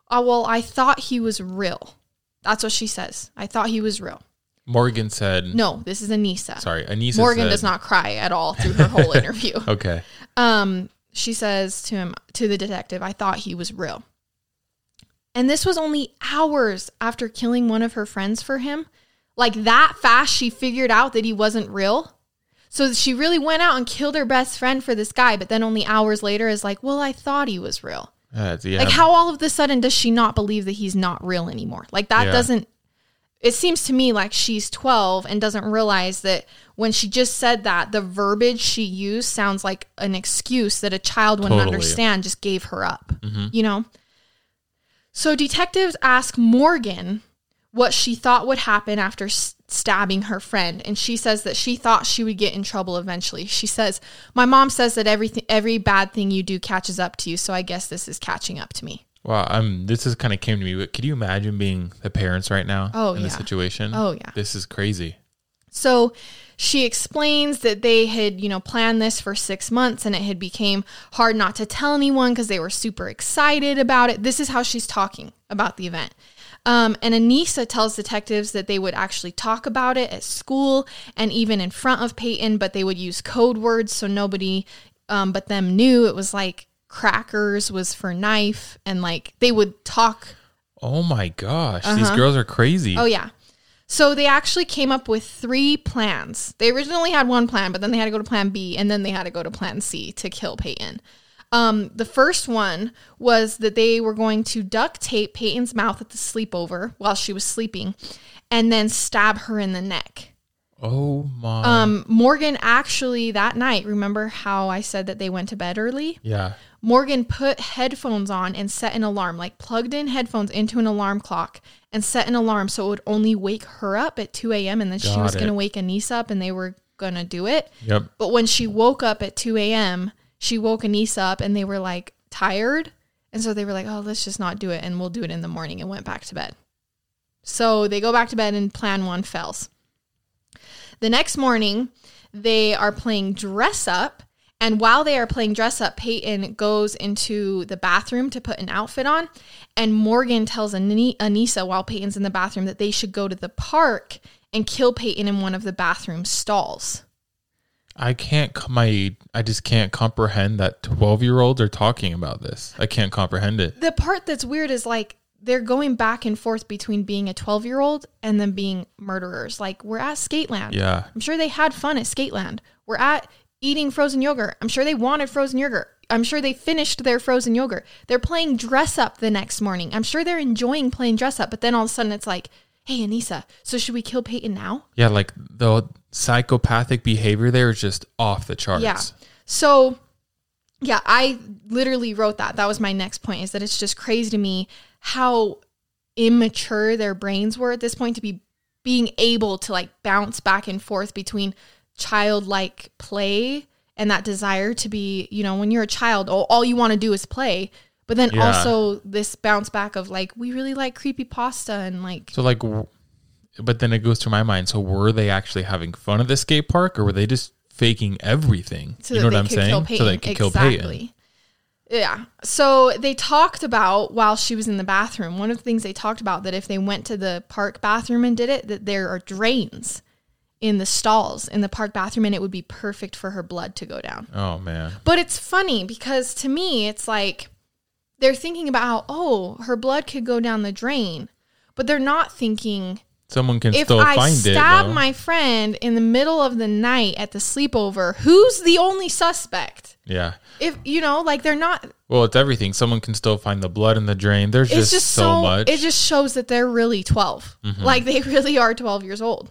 Speaker 1: "Oh, well, I thought he was real." That's what she says. I thought he was real.
Speaker 2: Morgan said.
Speaker 1: No, this is Anissa.
Speaker 2: Sorry, Anissa
Speaker 1: Morgan
Speaker 2: said-
Speaker 1: does not cry at all through her whole interview.
Speaker 2: Okay.
Speaker 1: Um, she says to him, to the detective, I thought he was real. And this was only hours after killing one of her friends for him. Like that fast, she figured out that he wasn't real. So she really went out and killed her best friend for this guy, but then only hours later is like, well, I thought he was real.
Speaker 2: Uh, yeah.
Speaker 1: Like, how all of a sudden does she not believe that he's not real anymore? Like, that
Speaker 2: Yeah.
Speaker 1: doesn't. It seems to me like she's 12 and doesn't realize that when she just said that, the verbiage she used sounds like an excuse that a child wouldn't
Speaker 2: Totally.
Speaker 1: understand, just gave her up,
Speaker 2: Mhm.
Speaker 1: you know? So, detectives ask Morgan what she thought would happen after s- stabbing her friend and she says that she thought she would get in trouble eventually. She says, "My mom says that everything every bad thing you do catches up to you, so I guess this is catching up to me."
Speaker 2: Wow, um, this is kind of came to me. But could you imagine being the parents right now
Speaker 1: Oh,
Speaker 2: in this
Speaker 1: yeah.
Speaker 2: situation?
Speaker 1: Oh, yeah.
Speaker 2: This is crazy.
Speaker 1: So she explains that they had, you know, planned this for 6 months and it had became hard not to tell anyone because they were super excited about it. This is how she's talking about the event. Um, and Anissa tells detectives that they would actually talk about it at school and even in front of Peyton, but they would use code words so nobody um, but them knew it was like crackers was for knife and like they would talk
Speaker 2: Oh my gosh, these
Speaker 1: Uh-huh.
Speaker 2: girls are crazy.
Speaker 1: Oh yeah. So they actually came up with three plans. They originally had one plan, but then they had to go to plan B and then they had to go to plan C to kill Peyton. Um, the first one was that they were going to duct tape Peyton's mouth at the sleepover while she was sleeping and then stab her in the neck.
Speaker 2: Oh my.
Speaker 1: Um, Morgan actually that night, remember how I said that they went to bed early?
Speaker 2: yeah.
Speaker 1: Morgan put headphones on and set an alarm, like plugged in headphones into an alarm clock and set an alarm so it would only wake her up at 2 a.m. and then she was going to wake Anissa up and they were going to do it.
Speaker 2: Yep.
Speaker 1: But when she woke up at 2 a.m., she woke Anissa up and they were like tired. And so they were like, oh, let's just not do it and we'll do it in the morning and went back to bed. So they go back to bed and plan one fails. The next morning, they are playing dress up And while they are playing dress up, Peyton goes into the bathroom to put an outfit on. And Morgan tells Ani- Anissa while Peyton's in the bathroom that they should go to the park and kill Peyton in one of the bathroom stalls.
Speaker 2: I can't. My I just can't comprehend that twelve year olds are talking about this. I can't comprehend it.
Speaker 1: The part that's weird is like they're going back and forth between being a 12 year old and then being murderers. Like we're at Skateland.
Speaker 2: Yeah.
Speaker 1: I'm sure they had fun at Skateland. We're at eating frozen yogurt. I'm sure they wanted frozen yogurt. I'm sure they finished their frozen yogurt. They're playing dress up the next morning. I'm sure they're enjoying playing dress up, but then all of a sudden it's like, hey, Anissa, so should we kill Peyton now?
Speaker 2: Yeah, like the psychopathic behavior there is just off the charts.
Speaker 1: Yeah. So, yeah, I literally wrote that. That was my next point is that it's just crazy to me how immature their brains were at this point to be being able to like bounce back and forth between childlike play and that desire to be, you know, when you're a child, all, all you want to do is play. But then
Speaker 2: Yeah.
Speaker 1: also this bounce back of like, we really like creepy pasta and like,
Speaker 2: So like, but then it goes through my mind. So were they actually having fun at the skate park, or were they just faking everything?
Speaker 1: so
Speaker 2: you know what I'm saying?
Speaker 1: kill
Speaker 2: So they could kill
Speaker 1: exactly.
Speaker 2: Peyton.
Speaker 1: Yeah. So they talked about while she was in the bathroom, one of the things they talked about that if they went to the park bathroom and did it, that there are drains in the stalls in the park bathroom and it would be perfect for her blood to go down.
Speaker 2: Oh man.
Speaker 1: But it's funny because to me, it's like they're thinking about how, oh, her blood could go down the drain, but they're not thinking
Speaker 2: Someone can
Speaker 1: if
Speaker 2: still
Speaker 1: I
Speaker 2: find it.
Speaker 1: stab my friend in the middle of the night at the sleepover, who's the only suspect?
Speaker 2: yeah.
Speaker 1: If you know, like they're not
Speaker 2: Well, it's everything. Someone can still find the blood in the drain. There's just,
Speaker 1: just
Speaker 2: so, much.
Speaker 1: It just shows that they're really 12.
Speaker 2: Mhm.
Speaker 1: Like they really are 12 years old.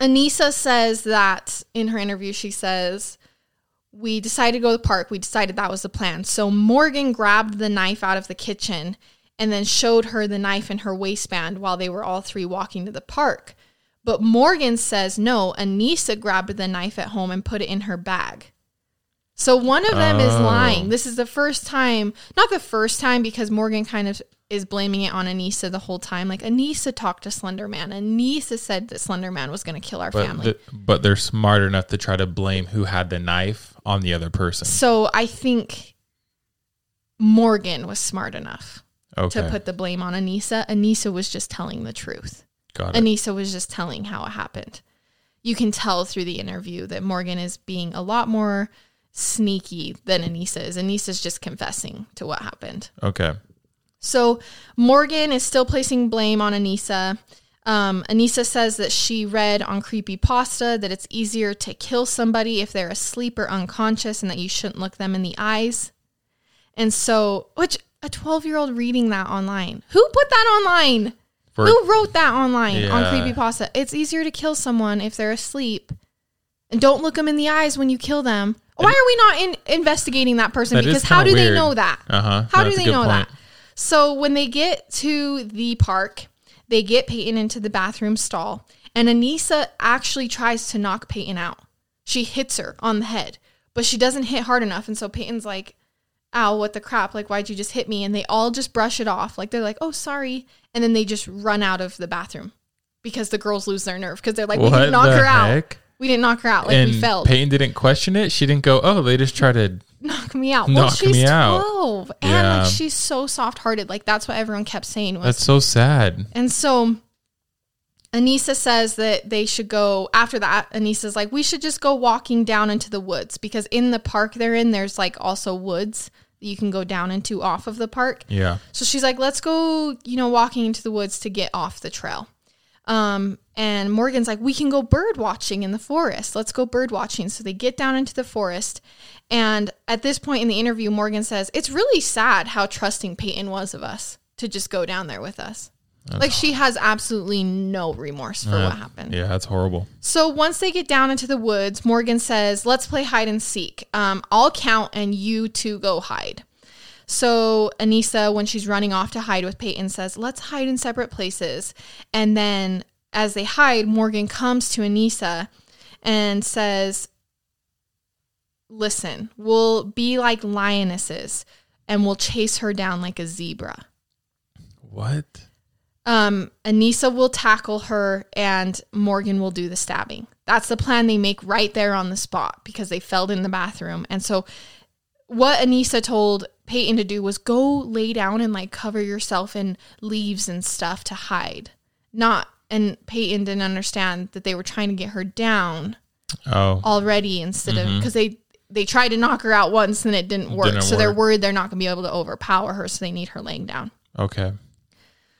Speaker 1: Anissa says that in her interview, she says, We decided to go to the park. We decided that was the plan. So Morgan grabbed the knife out of the kitchen and then showed her the knife in her waistband while they were all three walking to the park. But Morgan says, No, Anissa grabbed the knife at home and put it in her bag. So one of them is
Speaker 2: Oh.
Speaker 1: lying. This is the first time, not the first time, because Morgan kind of is blaming it on Anissa the whole time. Like Anissa talked to Slender Man. Anissa said that Slender Man was going to kill our
Speaker 2: But,
Speaker 1: family.
Speaker 2: the- but they're smart enough to try to blame who had the knife on the other person.
Speaker 1: so I think Morgan was smart enough
Speaker 2: Okay.
Speaker 1: to put the blame on Anissa. Anissa was just telling the truth.
Speaker 2: Got it.
Speaker 1: Anissa was just telling how it happened. You can tell through the interview that Morgan is being a lot more sneaky than Anissa is. Anissa's just confessing to what happened.
Speaker 2: Okay.
Speaker 1: So Morgan is still placing blame on Anissa. Um, Anissa says that she read on Creepy Pasta that it's easier to kill somebody if they're asleep or unconscious and that you shouldn't look them in the eyes. And so, which a 12 year old reading that online. Who put that online?
Speaker 2: For-
Speaker 1: Who wrote that online on Creepy Pasta? It's easier to kill someone if they're asleep. And don't look them in the eyes when you kill them. Why are we not in investigating that person?
Speaker 2: That
Speaker 1: because how do they know that?
Speaker 2: Uh-huh.
Speaker 1: How do they know
Speaker 2: point.
Speaker 1: that? So when they get to the park, they get Peyton into the bathroom stall, and Anissa actually tries to knock Peyton out. She hits her on the head, but she doesn't hit hard enough, and so Peyton's like, "Ow, what the crap? Like, why'd you just hit me?" And they all just brush it off, like they're like, "Oh, sorry," and then they just run out of the bathroom. because the girls lose their nerve because they're like, we didn't knock her out. We didn't knock her out. Like
Speaker 2: and
Speaker 1: we failed.
Speaker 2: Peyton didn't question it. She didn't go, "Oh, they just tried to."
Speaker 1: Knock me out. well, she's
Speaker 2: me out.
Speaker 1: 12. And
Speaker 2: Yeah.
Speaker 1: like she's so soft hearted. Like that's what everyone kept saying was
Speaker 2: That's so sad.
Speaker 1: And so Anissa says that they should go after that. Anissa's like, we should just go walking down into the woods because in the park they're in, there's like also woods that you can go down into off of the park.
Speaker 2: Yeah.
Speaker 1: So she's like, let's go, you know, walking into the woods to get off the trail. Um, and Morgan's like, we can go bird watching in the forest. Let's go bird watching. So they get down into the forest. And at this point in the interview, Morgan says, it's really sad how trusting Peyton was of us to just go down there with us. like she has absolutely no remorse for
Speaker 2: Uh,
Speaker 1: what happened.
Speaker 2: Yeah, that's horrible.
Speaker 1: So once they get down into the woods, Morgan says, "Let's play hide and seek. Um, I'll count, and you two go hide." So Anissa, when she's running off to hide with Peyton, says, "Let's hide in separate places." And then, as they hide, Morgan comes to Anissa and says, "Listen, we'll be like lionesses, and we'll chase her down like a zebra."
Speaker 2: What?
Speaker 1: um, Anissa will tackle her and Morgan will do the stabbing. That's the plan they make right there on the spot because they fell in the bathroom. And so, what Anissa told Peyton to do was go lay down and like cover yourself in leaves and stuff to hide. Not, and Peyton didn't understand that they were trying to get her down
Speaker 2: Oh.
Speaker 1: already instead of
Speaker 2: Mhm.
Speaker 1: because they they tried to knock her out once and it didn't work.
Speaker 2: Didn't
Speaker 1: so they're worried they're not going to be able to overpower her. So they need her laying down.
Speaker 2: Okay.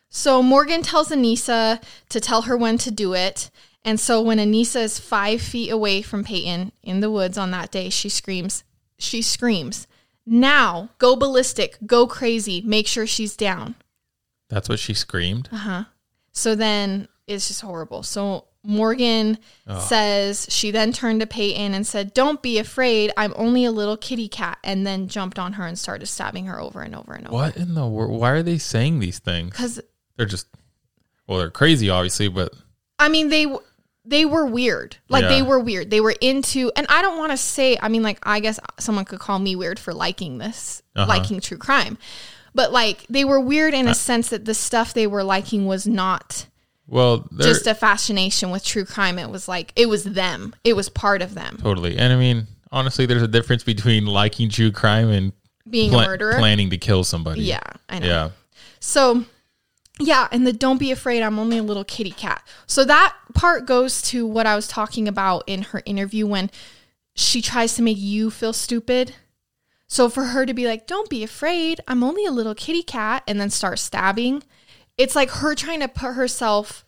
Speaker 1: So Morgan tells Anissa to tell her when to do it. And so when Anissa is five feet away from Peyton in the woods on that day, she screams, she screams, now go ballistic, go crazy, make sure she's down.
Speaker 2: That's what she screamed.
Speaker 1: Uh huh. So then it's just horrible. So Morgan
Speaker 2: Ugh.
Speaker 1: says she then turned to Peyton and said, Don't be afraid. I'm only a little kitty cat. And then jumped on her and started stabbing her over and over and over.
Speaker 2: What in the world? Why are they saying these things?
Speaker 1: Because
Speaker 2: They're just, well, they're crazy, obviously, but
Speaker 1: I mean, they they were weird. Like they were weird. They were into, and I don't want to say. I mean, like I guess someone could call me weird for liking this,
Speaker 2: Uh-huh.
Speaker 1: liking true crime, but like they were weird in a sense that the stuff they were liking was not
Speaker 2: well,
Speaker 1: just a fascination with true crime. It was like it was them. It was part of them.
Speaker 2: totally. And I mean, honestly, there's a difference between liking true crime and
Speaker 1: Being a murderer?
Speaker 2: planning to kill somebody.
Speaker 1: Yeah, I know.
Speaker 2: Yeah.
Speaker 1: So, yeah, and the don't be afraid, I'm only a little kitty cat. So that part goes to what I was talking about in her interview when she tries to make you feel stupid. So for her to be like, don't be afraid, I'm only a little kitty cat, and then start stabbing, it's like her trying to put herself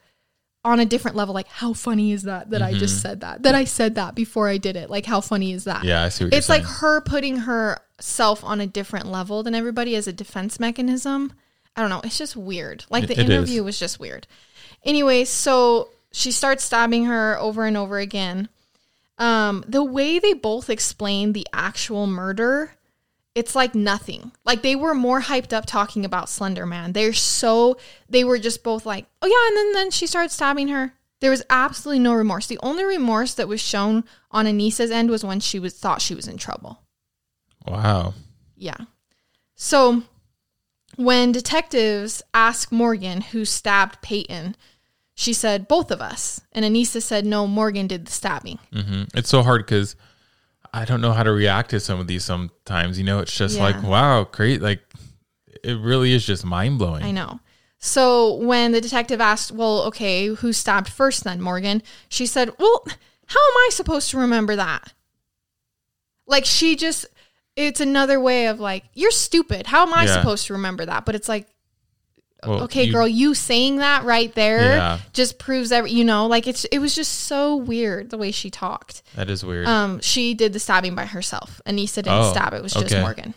Speaker 1: on a different level. Like, how funny is that that I just
Speaker 2: Mhm.
Speaker 1: said that? That I said that before I did it. Like, how funny is that?
Speaker 2: Yeah, I see what you're
Speaker 1: It's like her putting herself on a different level than everybody as a defense mechanism. I don't know. It's just weird. Like the
Speaker 2: It- it is.
Speaker 1: interview was just weird. Anyway, so she starts stabbing her over and over again. Um, the way they both explain the actual murder, it's like nothing. Like they were more hyped up talking about Slender Man. They're so they were just both like, oh yeah, and then then she started stabbing her. There was absolutely no remorse. The only remorse that was shown on Anissa's end was when she was thought she was in trouble.
Speaker 2: Wow.
Speaker 1: Yeah. So when detectives asked Morgan who stabbed Peyton, she said both of us. And Anissa said no, Morgan did the stabbing.
Speaker 2: hmm It's so hard because I don't know how to react to some of these sometimes. You know, it's just
Speaker 1: Yeah.
Speaker 2: like, wow, great. Like, it really is just mind blowing.
Speaker 1: I know. So when the detective asked, "Well, okay, who stabbed first then, Morgan?" She said, "Well, how am I supposed to remember that?" Like she just it's another way of like, "You're stupid. How am I
Speaker 2: Yeah.
Speaker 1: supposed to remember that?" But it's like
Speaker 2: Well,
Speaker 1: okay,
Speaker 2: you-
Speaker 1: girl, you saying that right there
Speaker 2: Yeah.
Speaker 1: just proves that you know, like it's it was just so weird the way she talked.
Speaker 2: That is weird.
Speaker 1: Um, she did the stabbing by herself. Anissa didn't
Speaker 2: Oh,
Speaker 1: stab; it was just. Morgan.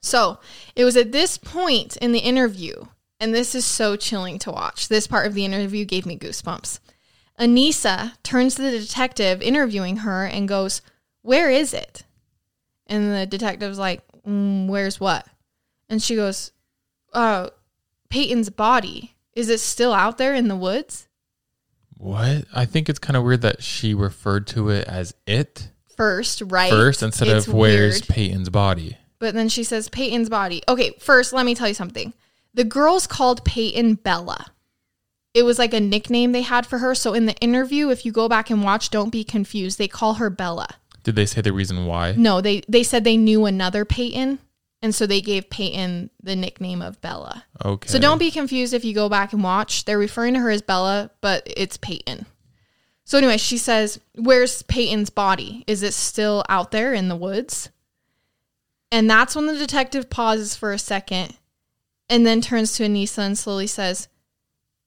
Speaker 1: So it was at this point in the interview, and this is so chilling to watch. This part of the interview gave me goosebumps. Anissa turns to the detective interviewing her and goes, "Where is it?" And the detective's like, mm, "Where's what?" And she goes, "Uh, Peyton's body. Is it still out there in the woods?"
Speaker 2: what? I think it's kind of weird that she referred to it as it
Speaker 1: First, right?
Speaker 2: first instead
Speaker 1: It's
Speaker 2: of where's
Speaker 1: weird.
Speaker 2: Peyton's body.
Speaker 1: But then she says Peyton's body. Okay, first, let me tell you something. The girls called Peyton Bella. it was like a nickname they had for her. So in the interview, if you go back and watch, don't be confused. They call her Bella.
Speaker 2: Did they say the reason why?
Speaker 1: No, they they said they knew another Peyton, and so they gave Peyton the nickname of Bella.
Speaker 2: Okay.
Speaker 1: So don't be confused if you go back and watch. They're referring to her as Bella, but it's Peyton. So anyway, she says, "Where's Peyton's body? Is it still out there in the woods?" And that's when the detective pauses for a second and then turns to Anissa and slowly says,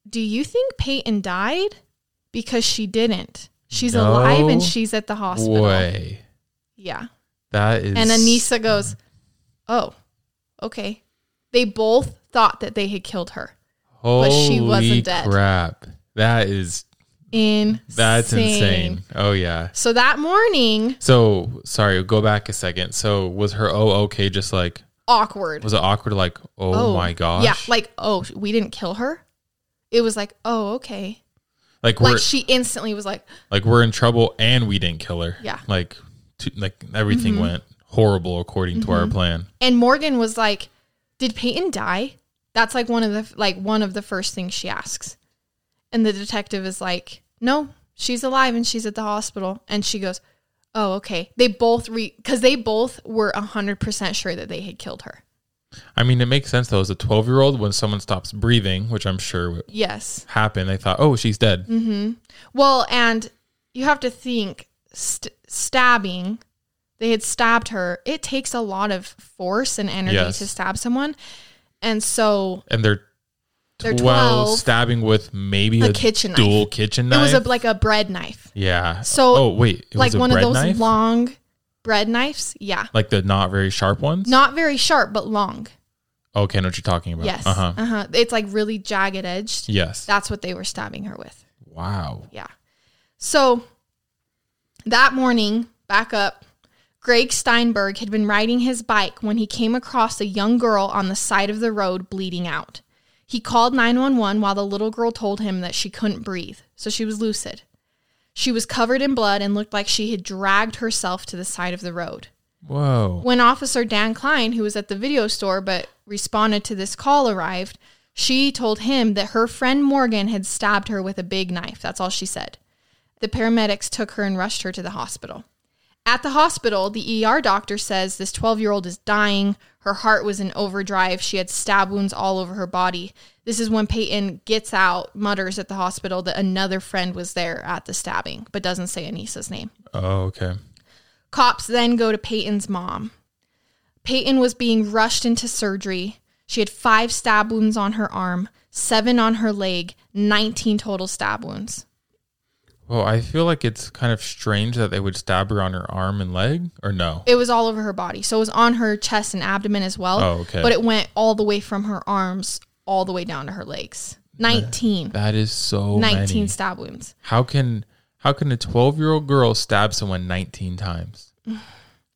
Speaker 1: "Do you think Peyton died? Because she didn't. She's alive and she's at the hospital."
Speaker 2: Way.
Speaker 1: Yeah.
Speaker 2: That is.
Speaker 1: And Anissa goes, Oh, okay. They both thought that they had killed her,
Speaker 2: Holy
Speaker 1: but she wasn't dead.
Speaker 2: crap. That is.
Speaker 1: Insane.
Speaker 2: That's insane. Oh, yeah.
Speaker 1: So that morning,
Speaker 2: So, sorry, go back a second. So, was her oh okay just like,
Speaker 1: awkward.
Speaker 2: was it awkward? Like, oh, oh my gosh.
Speaker 1: Yeah, like, oh, we didn't kill her. It was like, oh, okay.
Speaker 2: Like, we're,
Speaker 1: Like she instantly was like,
Speaker 2: like, we're in trouble and we didn't kill her.
Speaker 1: Yeah.
Speaker 2: Like, to, like everything
Speaker 1: Mhm.
Speaker 2: went horrible according to our
Speaker 1: Mhm.
Speaker 2: plan.
Speaker 1: and Morgan was like, did Peyton die? That's like one of the like one of the first things she asks. And the detective is like, "No, she's alive and she's at the hospital." And she goes, "Oh, okay." They both re cuz they both were 100% sure that they had killed her.
Speaker 2: I mean, it makes sense though. As a 12 year old, when someone stops breathing, which I'm sure would
Speaker 1: Yes.
Speaker 2: happen, they thought, oh, she's dead.
Speaker 1: Mm-hmm. Well, and you have to think st- stabbing they had stabbed her. It takes a lot of force and energy
Speaker 2: Yes.
Speaker 1: to stab someone. And so
Speaker 2: And they're
Speaker 1: They're
Speaker 2: 12,
Speaker 1: 12.
Speaker 2: stabbing with maybe a,
Speaker 1: A kitchen knife.
Speaker 2: dual kitchen knife.
Speaker 1: It was a, like a bread knife.
Speaker 2: yeah.
Speaker 1: So,
Speaker 2: oh wait, it
Speaker 1: like
Speaker 2: was a
Speaker 1: one of those
Speaker 2: knife?
Speaker 1: long bread knives. Yeah,
Speaker 2: like the not very sharp ones.
Speaker 1: not very sharp, but long.
Speaker 2: Okay, I know what you're talking about.
Speaker 1: Yes.
Speaker 2: Uh huh.
Speaker 1: Uh huh. It's like really jagged edged.
Speaker 2: Yes.
Speaker 1: That's what they were stabbing her with.
Speaker 2: Wow.
Speaker 1: Yeah. So that morning, back up, Greg Steinberg had been riding his bike when he came across a young girl on the side of the road bleeding out. He called 911 while the little girl told him that she couldn't breathe, so she was lucid. She was covered in blood and looked like she had dragged herself to the side of the road.
Speaker 2: Whoa.
Speaker 1: When Officer Dan Klein, who was at the video store but responded to this call, arrived, she told him that her friend Morgan had stabbed her with a big knife. That's all she said. The paramedics took her and rushed her to the hospital. At the hospital, the ER doctor says this 12 year old is dying. Her heart was in overdrive. She had stab wounds all over her body. This is when Peyton gets out, mutters at the hospital that another friend was there at the stabbing, but doesn't say Anissa's name.
Speaker 2: Oh, okay.
Speaker 1: Cops then go to Peyton's mom. Peyton was being rushed into surgery. She had five stab wounds on her arm, seven on her leg, 19 total stab wounds.
Speaker 2: Well, I feel like it's kind of strange that they would stab her on her arm and leg, or no?
Speaker 1: It was all over her body. So it was on her chest and abdomen as well.
Speaker 2: Oh, okay.
Speaker 1: But it went all the way from her arms all the way down to her legs. 19.
Speaker 2: That is so
Speaker 1: 19
Speaker 2: many.
Speaker 1: stab wounds.
Speaker 2: How can how can a 12 year old girl stab someone 19 times?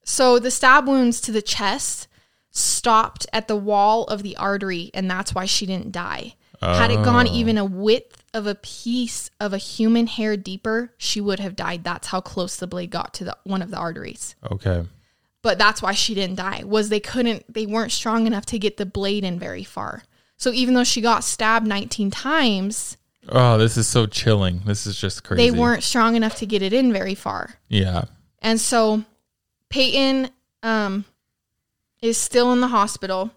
Speaker 1: So the stab wounds to the chest stopped at the wall of the artery, and that's why she didn't die. Had it gone
Speaker 2: Oh.
Speaker 1: even a width of a piece of a human hair deeper, she would have died. That's how close the blade got to the one of the arteries.
Speaker 2: Okay.
Speaker 1: But that's why she didn't die. Was they couldn't they weren't strong enough to get the blade in very far. So even though she got stabbed 19 times,
Speaker 2: Oh, this is so chilling. This is just crazy.
Speaker 1: they weren't strong enough to get it in very far.
Speaker 2: Yeah.
Speaker 1: And so Peyton um, is still in the hospital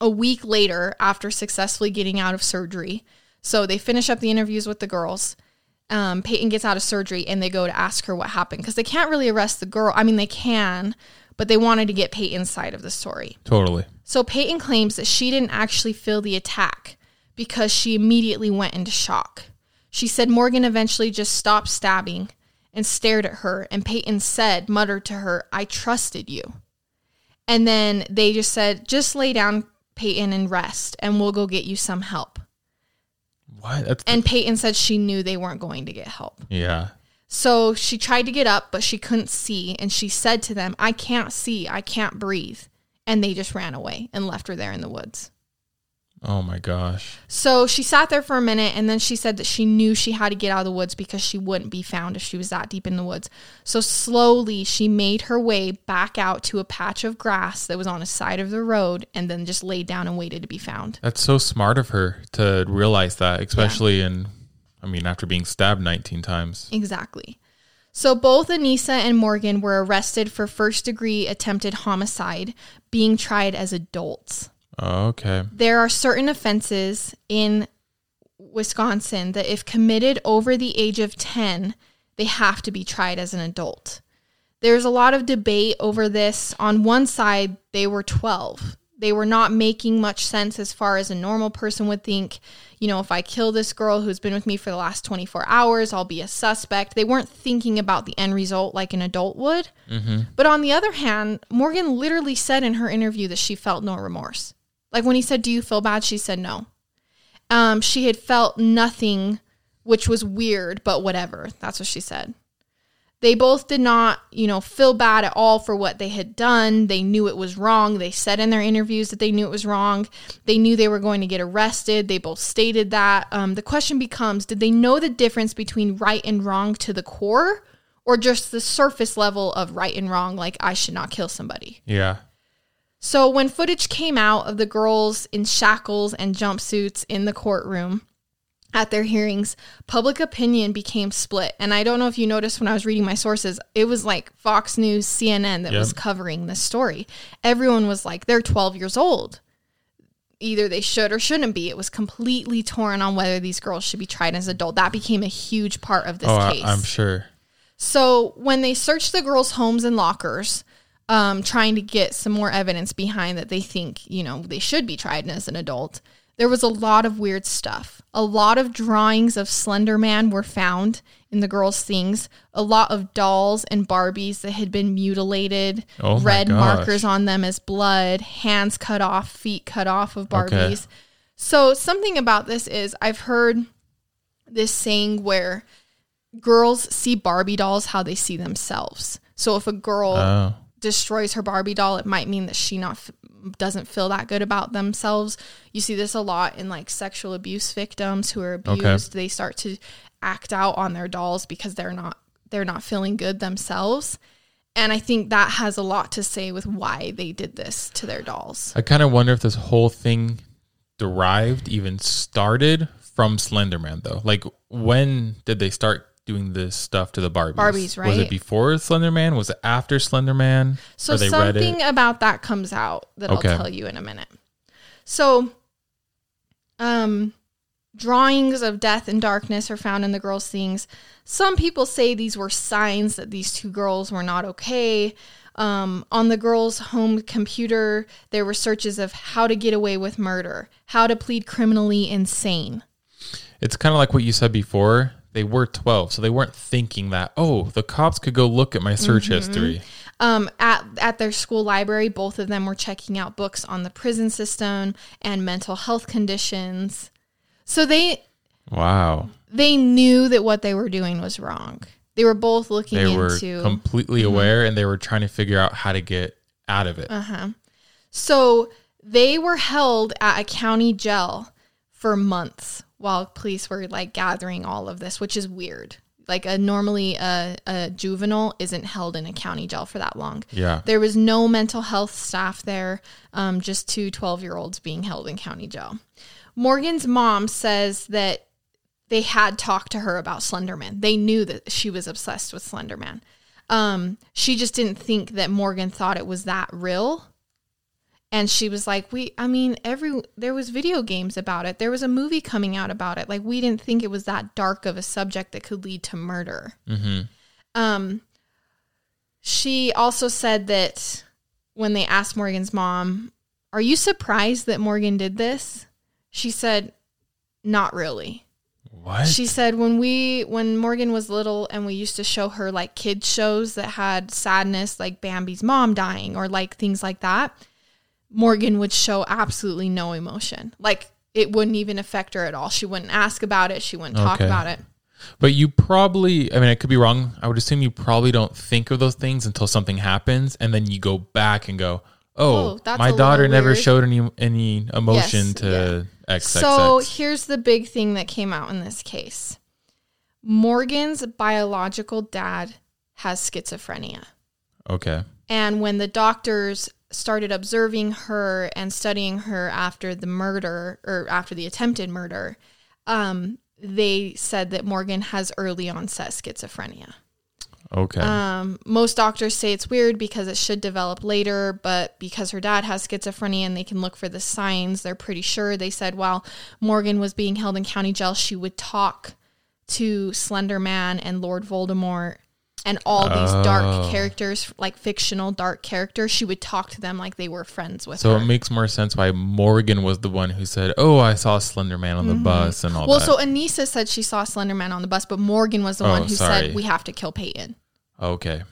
Speaker 1: a week later after successfully getting out of surgery. So they finish up the interviews with the girls. Um, Peyton gets out of surgery and they go to ask her what happened because they can't really arrest the girl. I mean, they can, but they wanted to get Peyton's side of the story.
Speaker 2: Totally.
Speaker 1: So Peyton claims that she didn't actually feel the attack because she immediately went into shock. She said Morgan eventually just stopped stabbing and stared at her, and Peyton said, muttered to her, I trusted you. And then they just said, just lay down, Peyton, and rest, and we'll go get you some help.
Speaker 2: What? That's
Speaker 1: And Peyton said she knew they weren't going to get help.
Speaker 2: yeah.
Speaker 1: So she tried to get up, but she couldn't see. And she said to them, I can't see. I can't breathe. And they just ran away and left her there in the woods.
Speaker 2: Oh my gosh.
Speaker 1: So she sat there for a minute and then she said that she knew she had to get out of the woods because she wouldn't be found if she was that deep in the woods. So slowly she made her way back out to a patch of grass that was on a side of the road and then just laid down and waited to be found.
Speaker 2: That's so smart of her to realize that, especially in, I mean, after being stabbed 19 times.
Speaker 1: Exactly. So both Anissa and Morgan were arrested for first degree attempted homicide, being tried as adults.
Speaker 2: Oh, okay.
Speaker 1: There are certain offenses in Wisconsin that, if committed over the age of 10, they have to be tried as an adult. There's a lot of debate over this. On one side, they were 12. They were not making much sense as far as a normal person would think. You know, if I kill this girl who's been with me for the last 24 hours, I'll be a suspect. They weren't thinking about the end result like an adult would.
Speaker 2: Mm-hmm.
Speaker 1: But on the other hand, Morgan literally said in her interview that she felt no remorse. Like when he said, Do you feel bad? She said no. Um, she had felt nothing, which was weird, but whatever. That's what she said. They both did not, you know, feel bad at all for what they had done. They knew it was wrong. They said in their interviews that they knew it was wrong. They knew they were going to get arrested. They both stated that. Um, the question becomes did they know the difference between right and wrong to the core or just the surface level of right and wrong, like I should not kill somebody?
Speaker 2: Yeah.
Speaker 1: So when footage came out of the girls in shackles and jumpsuits in the courtroom at their hearings, public opinion became split. And I don't know if you noticed when I was reading my sources, it was like Fox News, CNN that
Speaker 2: Yep.
Speaker 1: was covering this story. Everyone was like, they're 12 years old. Either they should or shouldn't be. It was completely torn on whether these girls should be tried as adult. That became a huge part of this
Speaker 2: oh, I-
Speaker 1: case.
Speaker 2: I'm sure.
Speaker 1: So when they searched the girls' homes and lockers, um, trying to get some more evidence behind that they think, you know, they should be tried as an adult, there was a lot of weird stuff. A lot of drawings of Slender Man were found in the girls' things. A lot of dolls and Barbies that had been mutilated,
Speaker 2: Oh
Speaker 1: red
Speaker 2: gosh.
Speaker 1: markers on them as blood, hands cut off, feet cut off of
Speaker 2: Okay.
Speaker 1: Barbies. So something about this is I've heard this saying where girls see Barbie dolls how they see themselves. So if a girl
Speaker 2: Oh.
Speaker 1: Destroys her Barbie doll, it might mean that she not f- doesn't feel that good about themselves. You see this a lot in like sexual abuse victims who are
Speaker 2: Okay.
Speaker 1: abused. They start to act out on their dolls because they're not they're not feeling good themselves. And I think that has a lot to say with why they did this to their dolls.
Speaker 2: I kind of wonder if this whole thing derived, even started from Slenderman, though. Like, when did they start doing this stuff to the Barbies?
Speaker 1: Barbies, right?
Speaker 2: Was it before Slenderman? Was it after Slenderman?
Speaker 1: So
Speaker 2: Or they read
Speaker 1: something about that comes out that
Speaker 2: Okay.
Speaker 1: I'll tell you in a minute. So um drawings of death and darkness are found in the girls' things. Some people say these were signs that these two girls were not okay. Um, on the girls' home computer, there were searches of how to get away with murder, how to plead criminally insane.
Speaker 2: It's kind of like what you said before. They were 12, so they weren't thinking that, oh, the cops could go look at my search
Speaker 1: Mhm.
Speaker 2: history.
Speaker 1: Um, at at their school library, both of them were checking out books on the prison system and mental health conditions. So they
Speaker 2: Wow.
Speaker 1: they knew that what they were doing was wrong. They were both looking
Speaker 2: They were
Speaker 1: into
Speaker 2: completely
Speaker 1: Mhm.
Speaker 2: aware and they were trying to figure out how to get out of it.
Speaker 1: Uh huh. So they were held at a county jail for months while police were like gathering all of this, which is weird. Like a normally a, a juvenile isn't held in a county jail for that long.
Speaker 2: Yeah.
Speaker 1: There was no mental health staff there, um, just two 12 year olds being held in county jail. Morgan's mom says that they had talked to her about Slenderman. They knew that she was obsessed with Slenderman. Um, she just didn't think that Morgan thought it was that real. And she was like, "We, I mean, every there was video games about it. There was a movie coming out about it. Like we didn't think it was that dark of a subject that could lead to murder."
Speaker 2: Mm-hmm.
Speaker 1: Um, she also said that when they asked Morgan's mom, Are you surprised that Morgan did this? She said, Not really.
Speaker 2: What?
Speaker 1: She said when we when Morgan was little and we used to show her like kids shows that had sadness like Bambi's mom dying or like things like that, Morgan would show absolutely no emotion. Like it wouldn't even affect her at all. She wouldn't ask about it, she wouldn't talk
Speaker 2: Okay.
Speaker 1: about it.
Speaker 2: But you probably, I mean, I could be wrong. I would assume you probably don't think of those things until something happens. And then you go back and go, Oh,
Speaker 1: Oh,
Speaker 2: my daughter never
Speaker 1: weird.
Speaker 2: showed any any emotion
Speaker 1: Yes,
Speaker 2: to XXX.
Speaker 1: So here's the big thing that came out in this case Morgan's biological dad has schizophrenia.
Speaker 2: okay.
Speaker 1: And when the doctors started observing her and studying her after the murder or after the attempted murder, um, they said that Morgan has early onset schizophrenia.
Speaker 2: Okay.
Speaker 1: Um, most doctors say it's weird because it should develop later, but because her dad has schizophrenia and they can look for the signs, they're pretty sure. They said while Morgan was being held in county jail, she would talk to Slender Man and Lord Voldemort and all these
Speaker 2: Oh.
Speaker 1: dark characters, like fictional dark characters. She would talk to them like they were friends with
Speaker 2: so
Speaker 1: her.
Speaker 2: it makes more sense why Morgan was the one who said, "Oh, I saw Slender Man on the
Speaker 1: Mhm.
Speaker 2: bus and all that.
Speaker 1: well,
Speaker 2: that."
Speaker 1: so Anissa said she saw Slender Man on the bus, but Morgan was the
Speaker 2: Oh,
Speaker 1: one who
Speaker 2: sorry.
Speaker 1: said we have to kill Peyton.
Speaker 2: okay.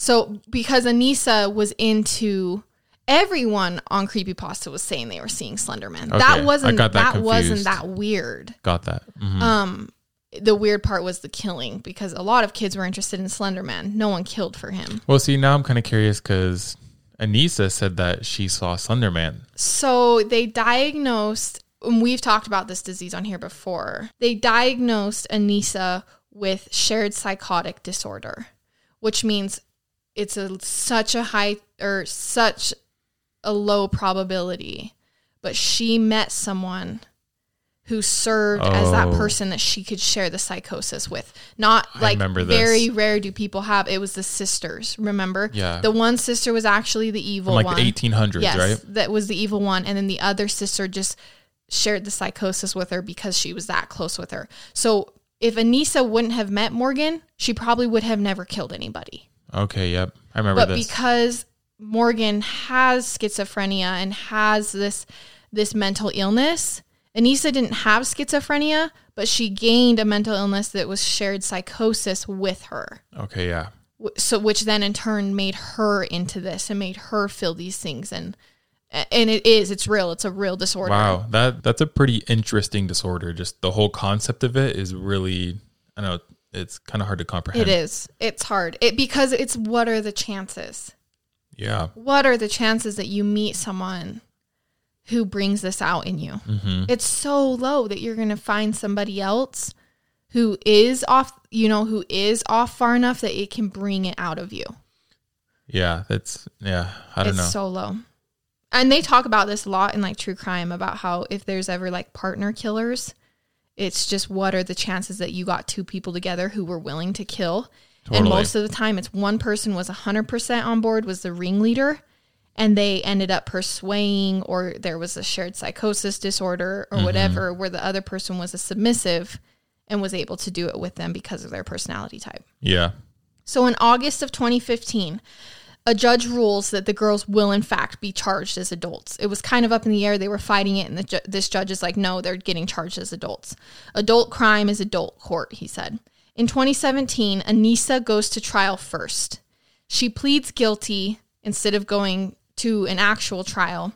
Speaker 1: So because Anissa was into everyone on Creepypasta was saying they were seeing Slenderman.
Speaker 2: Okay,
Speaker 1: That wasn't
Speaker 2: got
Speaker 1: that,
Speaker 2: that
Speaker 1: wasn't
Speaker 2: confused.
Speaker 1: that weird.
Speaker 2: Got that. Mhm.
Speaker 1: Um the weird part was the killing because a lot of kids were interested in Slenderman. No one killed for him.
Speaker 2: well, see, now I'm kind of curious because Anissa said that she saw Slender Man.
Speaker 1: So they diagnosed, and we've talked about this disease on here before. They diagnosed Anissa with shared psychotic disorder, which means it's a such a high or such a low probability, but she met someone who served as that
Speaker 2: Oh.
Speaker 1: person that she could share the psychosis with. Not like very rare do people have. It was the sisters. Remember?
Speaker 2: Yeah.
Speaker 1: The one sister was actually the evil
Speaker 2: From, like, the 1800s,
Speaker 1: yes,
Speaker 2: right?
Speaker 1: That was the evil one, and then the other sister just shared the psychosis with her because she was that close with her. So if Anissa wouldn't have met Morgan, she probably would have never killed anybody.
Speaker 2: Okay. Yep. I remember
Speaker 1: but
Speaker 2: this.
Speaker 1: because Morgan has schizophrenia and has this this mental illness, Anissa didn't have schizophrenia, but she gained a mental illness that was shared psychosis with her.
Speaker 2: okay. Yeah.
Speaker 1: So which then in turn made her into this and made her feel these things and and it is it's real. It's a real disorder.
Speaker 2: Wow. That that's a pretty interesting disorder. Just the whole concept of it is really. I know it's kind of hard to comprehend.
Speaker 1: It is. It's hard. It because it's what are the chances?
Speaker 2: Yeah.
Speaker 1: What are the chances that you meet someone who brings this out in you?
Speaker 2: Mhm.
Speaker 1: It's so low that you're going to find somebody else who is off, you know, who is off far enough that it can bring it out of you.
Speaker 2: Yeah. That's yeah. I don't
Speaker 1: it's
Speaker 2: know.
Speaker 1: so low. And they talk about this a lot in like true crime about how if there's ever like partner killers, it's just what are the chances that you got two people together who were willing to kill? And most of the time it's one person was 100% on board was the ringleader and they ended up persuading or there was a shared psychosis disorder or
Speaker 2: Mhm.
Speaker 1: whatever where the other person was a submissive and was able to do it with them because of their personality type.
Speaker 2: yeah.
Speaker 1: So in August of 2015, a judge rules that the girls will in fact be charged as adults. It was kind of up in the air; they were fighting it, and the ju- this judge is like, "No, they're getting charged as adults. Adult crime is adult court," he said. In 2017, Anissa goes to trial first. She pleads guilty instead of going to an actual trial,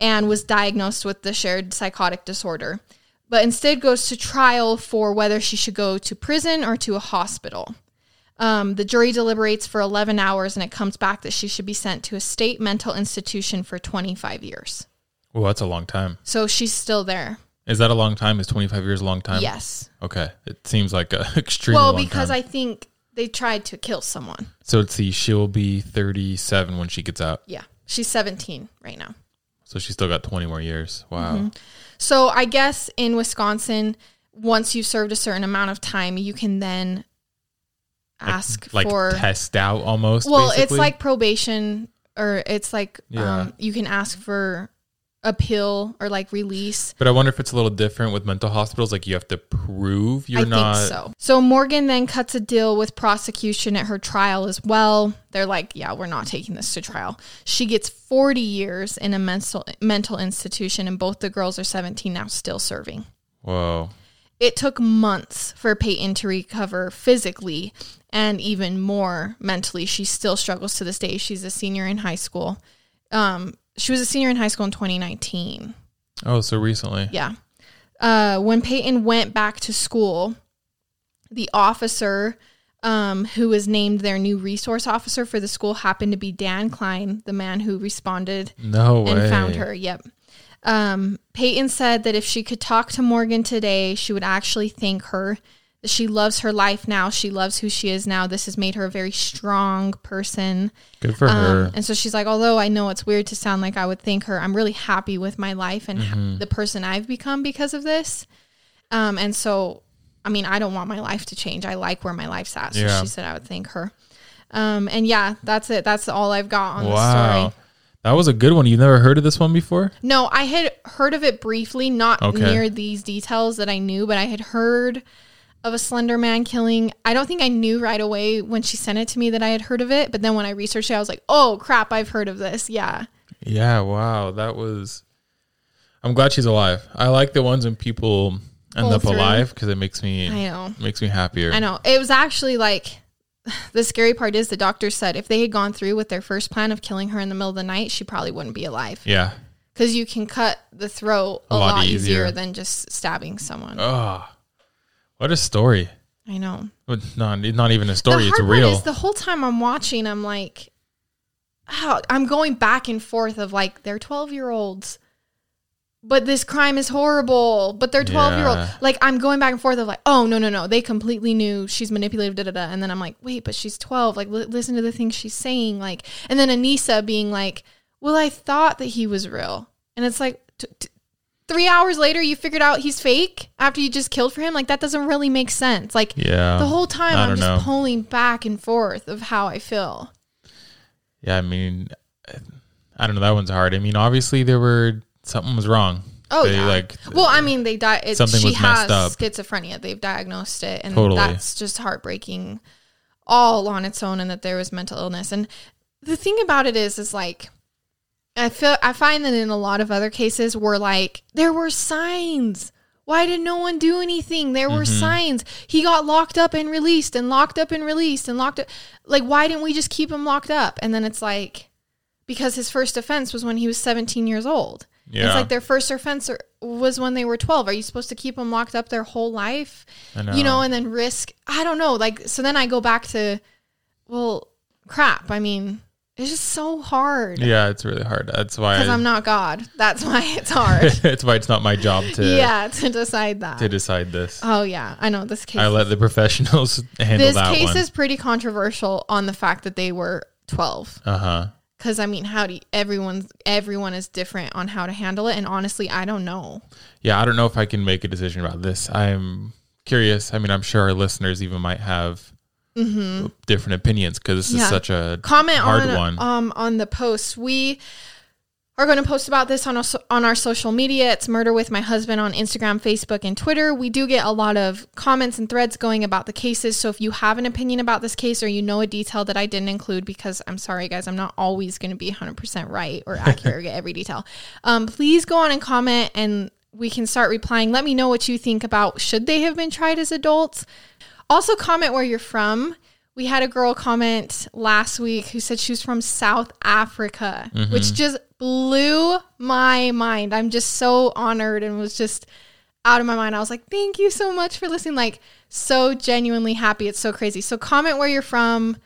Speaker 1: and was diagnosed with the shared psychotic disorder, but instead goes to trial for whether she should go to prison or to a hospital. Um, the jury deliberates for 11 hours and it comes back that she should be sent to a state mental institution for 25 years.
Speaker 2: Well, that's a long time.
Speaker 1: So she's still there.
Speaker 2: Is that a long time? Is 25 years a long time?
Speaker 1: Yes.
Speaker 2: Okay. It seems like an extremely
Speaker 1: well, because
Speaker 2: time.
Speaker 1: I think they tried to kill someone.
Speaker 2: So let's see. She'll be 37 when she gets out.
Speaker 1: Yeah. She's 17 right now.
Speaker 2: So she's still got 20 more years. Wow.
Speaker 1: Mhm. So I guess in Wisconsin, once you've served a certain amount of time, you can then ask
Speaker 2: Like
Speaker 1: for
Speaker 2: test out almost.
Speaker 1: Well, it's like probation, or it's like
Speaker 2: Yeah.
Speaker 1: um, you can ask for appeal or like release.
Speaker 2: But I wonder if it's a little different with mental hospitals. Like you have to prove you're
Speaker 1: I
Speaker 2: not.
Speaker 1: think so. So Morgan then cuts a deal with prosecution at her trial as well. They're like, yeah, we're not taking this to trial. She gets 40 years in a mental mental institution, and both the girls are 17 now, still serving.
Speaker 2: Whoa.
Speaker 1: It took months for Peyton to recover physically and even more mentally. She still struggles to this day. She's a senior in high school. Um, she was a senior in high school in 2019.
Speaker 2: Oh, so recently.
Speaker 1: Yeah. Uh, when Peyton went back to school, the officer um, who was named their new resource officer for the school, happened to be Dan Klein, the man who responded
Speaker 2: No
Speaker 1: and
Speaker 2: way.
Speaker 1: found her. Yep. Um, Peyton said that if she could talk to Morgan today, she would actually thank her. She loves her life now. She loves who she is now. This has made her a very strong person.
Speaker 2: Good for
Speaker 1: Um,
Speaker 2: her.
Speaker 1: And so she's like, although I know it's weird to sound like I would thank her, I'm really happy with my life and ha-
Speaker 2: Mhm.
Speaker 1: the person I've become because of this. Um, and so, I mean, I don't want my life to change. I like where my life's at. So
Speaker 2: Yeah.
Speaker 1: she said I would thank her. Um, and yeah, that's it. That's all I've got on the
Speaker 2: Wow.
Speaker 1: story.
Speaker 2: That was a good one. You've never heard of this one before?
Speaker 1: No, I had heard of it briefly, not
Speaker 2: Okay.
Speaker 1: near these details that I knew, but I had heard of a Slender Man killing. I don't think I knew right away when she sent it to me that I had heard of it, but then when I researched it, I was like, "Oh crap, I've heard of this." Yeah.
Speaker 2: Yeah, wow. That was I'm glad she's alive. I like the ones when people end up
Speaker 1: through.
Speaker 2: alive because it makes me
Speaker 1: I know.
Speaker 2: makes me happier.
Speaker 1: I know. It was actually like the scary part is the doctor said if they had gone through with their first plan of killing her in the middle of the night, she probably wouldn't be alive.
Speaker 2: Yeah.
Speaker 1: Because you can cut the throat a,
Speaker 2: A lot
Speaker 1: lot, easier.
Speaker 2: easier.
Speaker 1: than just stabbing someone.
Speaker 2: Oh. What a story.
Speaker 1: I know.
Speaker 2: Well, Not not even a story, it's real.
Speaker 1: The whole time I'm watching, I'm like, oh, I'm going back and forth of like they're 12 year olds, but this crime is horrible. But they're 12 year old.
Speaker 2: Yeah.
Speaker 1: Like I'm going back and forth of like, oh no no no, they completely knew she's manipulative. Da da da. And then I'm like, wait, but she's 12. Like li- listen to the things she's saying. Like, and then Anissa being like, well, I thought that he was real, and it's like. T- t- Three hours later, you figured out he's fake after you just killed for him. Like that doesn't really make sense. Like
Speaker 2: Yeah.
Speaker 1: the whole time I'm just
Speaker 2: know.
Speaker 1: pulling back and forth of how I feel.
Speaker 2: yeah, I mean I don't know, that one's hard. I mean, obviously there were something was wrong.
Speaker 1: Oh
Speaker 2: They,
Speaker 1: yeah.
Speaker 2: like
Speaker 1: well, I mean, they died. It,
Speaker 2: something
Speaker 1: she
Speaker 2: was messed
Speaker 1: has
Speaker 2: up.
Speaker 1: schizophrenia. They've diagnosed it, and
Speaker 2: Totally.
Speaker 1: that's just heartbreaking, all on its own. And that there was mental illness. And the thing about it is, is like, I feel I find that in a lot of other cases, where like there were signs. Why did no one do anything? There were
Speaker 2: Mhm.
Speaker 1: signs. He got locked up and released, and locked up and released, and locked up. Like, why didn't we just keep him locked up? And then it's like, because his first offense was when he was 17 years old.
Speaker 2: Yeah.
Speaker 1: It's like their first offense was when they were 12. Are you supposed to keep them locked up their whole life?
Speaker 2: Know.
Speaker 1: You know, and then risk, I don't know. Like, so then I go back to, well, crap. I mean, it's just so hard.
Speaker 2: Yeah, it's really hard. That's why
Speaker 1: Because I'm not God. That's why it's hard.
Speaker 2: That's why it's not my job to
Speaker 1: yeah, to decide that.
Speaker 2: to decide this.
Speaker 1: Oh, yeah. I know this case.
Speaker 2: I let the professionals handle
Speaker 1: this
Speaker 2: that
Speaker 1: case
Speaker 2: one.
Speaker 1: is pretty controversial on the fact that they were 12.
Speaker 2: Uh huh.
Speaker 1: Because I mean, how do you, everyone's everyone is different on how to handle it, and honestly, I don't know.
Speaker 2: Yeah, I don't know if I can make a decision about this. I'm curious. I mean, I'm sure our listeners even might have
Speaker 1: Mhm.
Speaker 2: different opinions because this
Speaker 1: Yeah.
Speaker 2: is such a
Speaker 1: comment
Speaker 2: hard
Speaker 1: on
Speaker 2: one.
Speaker 1: um on the post. We are going to post about this on our, on our social media. It's Murder with My Husband on Instagram, Facebook, and Twitter. We do get a lot of comments and threads going about the cases. So if you have an opinion about this case or you know a detail that I didn't include, because I'm sorry, guys, I'm not always going to be 100% right or accurate or get every detail, um, please go on and comment and we can start replying. Let me know what you think about should they have been tried as adults. Also, comment where you're from. We had a girl comment last week who said she was from South Africa,
Speaker 2: Mhm.
Speaker 1: which just blew my mind. I'm just so honored and was just out of my mind. I was like, thank you so much for listening. Like, so genuinely happy. It's so crazy. So, comment where you're from.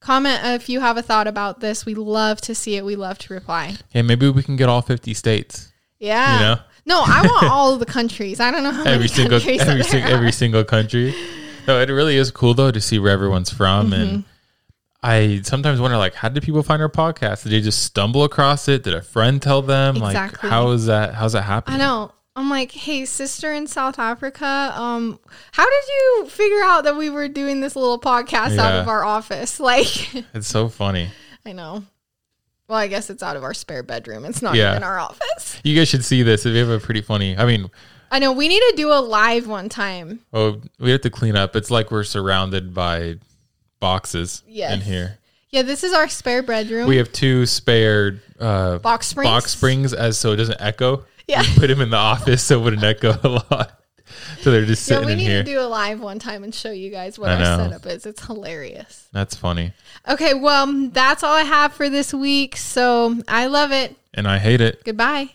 Speaker 1: Comment if you have a thought about this. We love to see it. We love to reply.
Speaker 2: yeah, maybe we can get all 50 states.
Speaker 1: Yeah.
Speaker 2: You know?
Speaker 1: No, I want all the countries. I don't know how
Speaker 2: every
Speaker 1: many
Speaker 2: single
Speaker 1: countries
Speaker 2: every, sing, every single country. No, it really is cool though to see where everyone's from,
Speaker 1: Mm-hmm.
Speaker 2: and I sometimes wonder like, how did people find our podcast? Did they just stumble across it? Did a friend tell them?
Speaker 1: Exactly.
Speaker 2: Like, how is that? How's that happen?
Speaker 1: I know. I'm like, hey, sister in South Africa, um, how did you figure out that we were doing this little podcast out of our office? Like,
Speaker 2: It's so funny.
Speaker 1: I know. Well, I guess it's out of our spare bedroom. It's not
Speaker 2: Yeah.
Speaker 1: even our office.
Speaker 2: You guys should see this. We have a pretty funny. I mean,
Speaker 1: I know. We need to do a live one time.
Speaker 2: oh, we have to clean up. It's like we're surrounded by boxes
Speaker 1: Yes.
Speaker 2: in here.
Speaker 1: Yeah, this is our spare bedroom.
Speaker 2: We have two spare uh,
Speaker 1: Box springs?
Speaker 2: box springs, as so it doesn't echo.
Speaker 1: Yeah.
Speaker 2: We put them in the office so it wouldn't echo a lot. So they're just
Speaker 1: yeah,
Speaker 2: sitting
Speaker 1: we need
Speaker 2: here.
Speaker 1: to do a live one time and show you guys what
Speaker 2: I
Speaker 1: our
Speaker 2: know.
Speaker 1: setup is. It's hilarious.
Speaker 2: That's funny,
Speaker 1: Okay, well, that's all I have for this week. So I love it.
Speaker 2: and I hate it.
Speaker 1: Goodbye.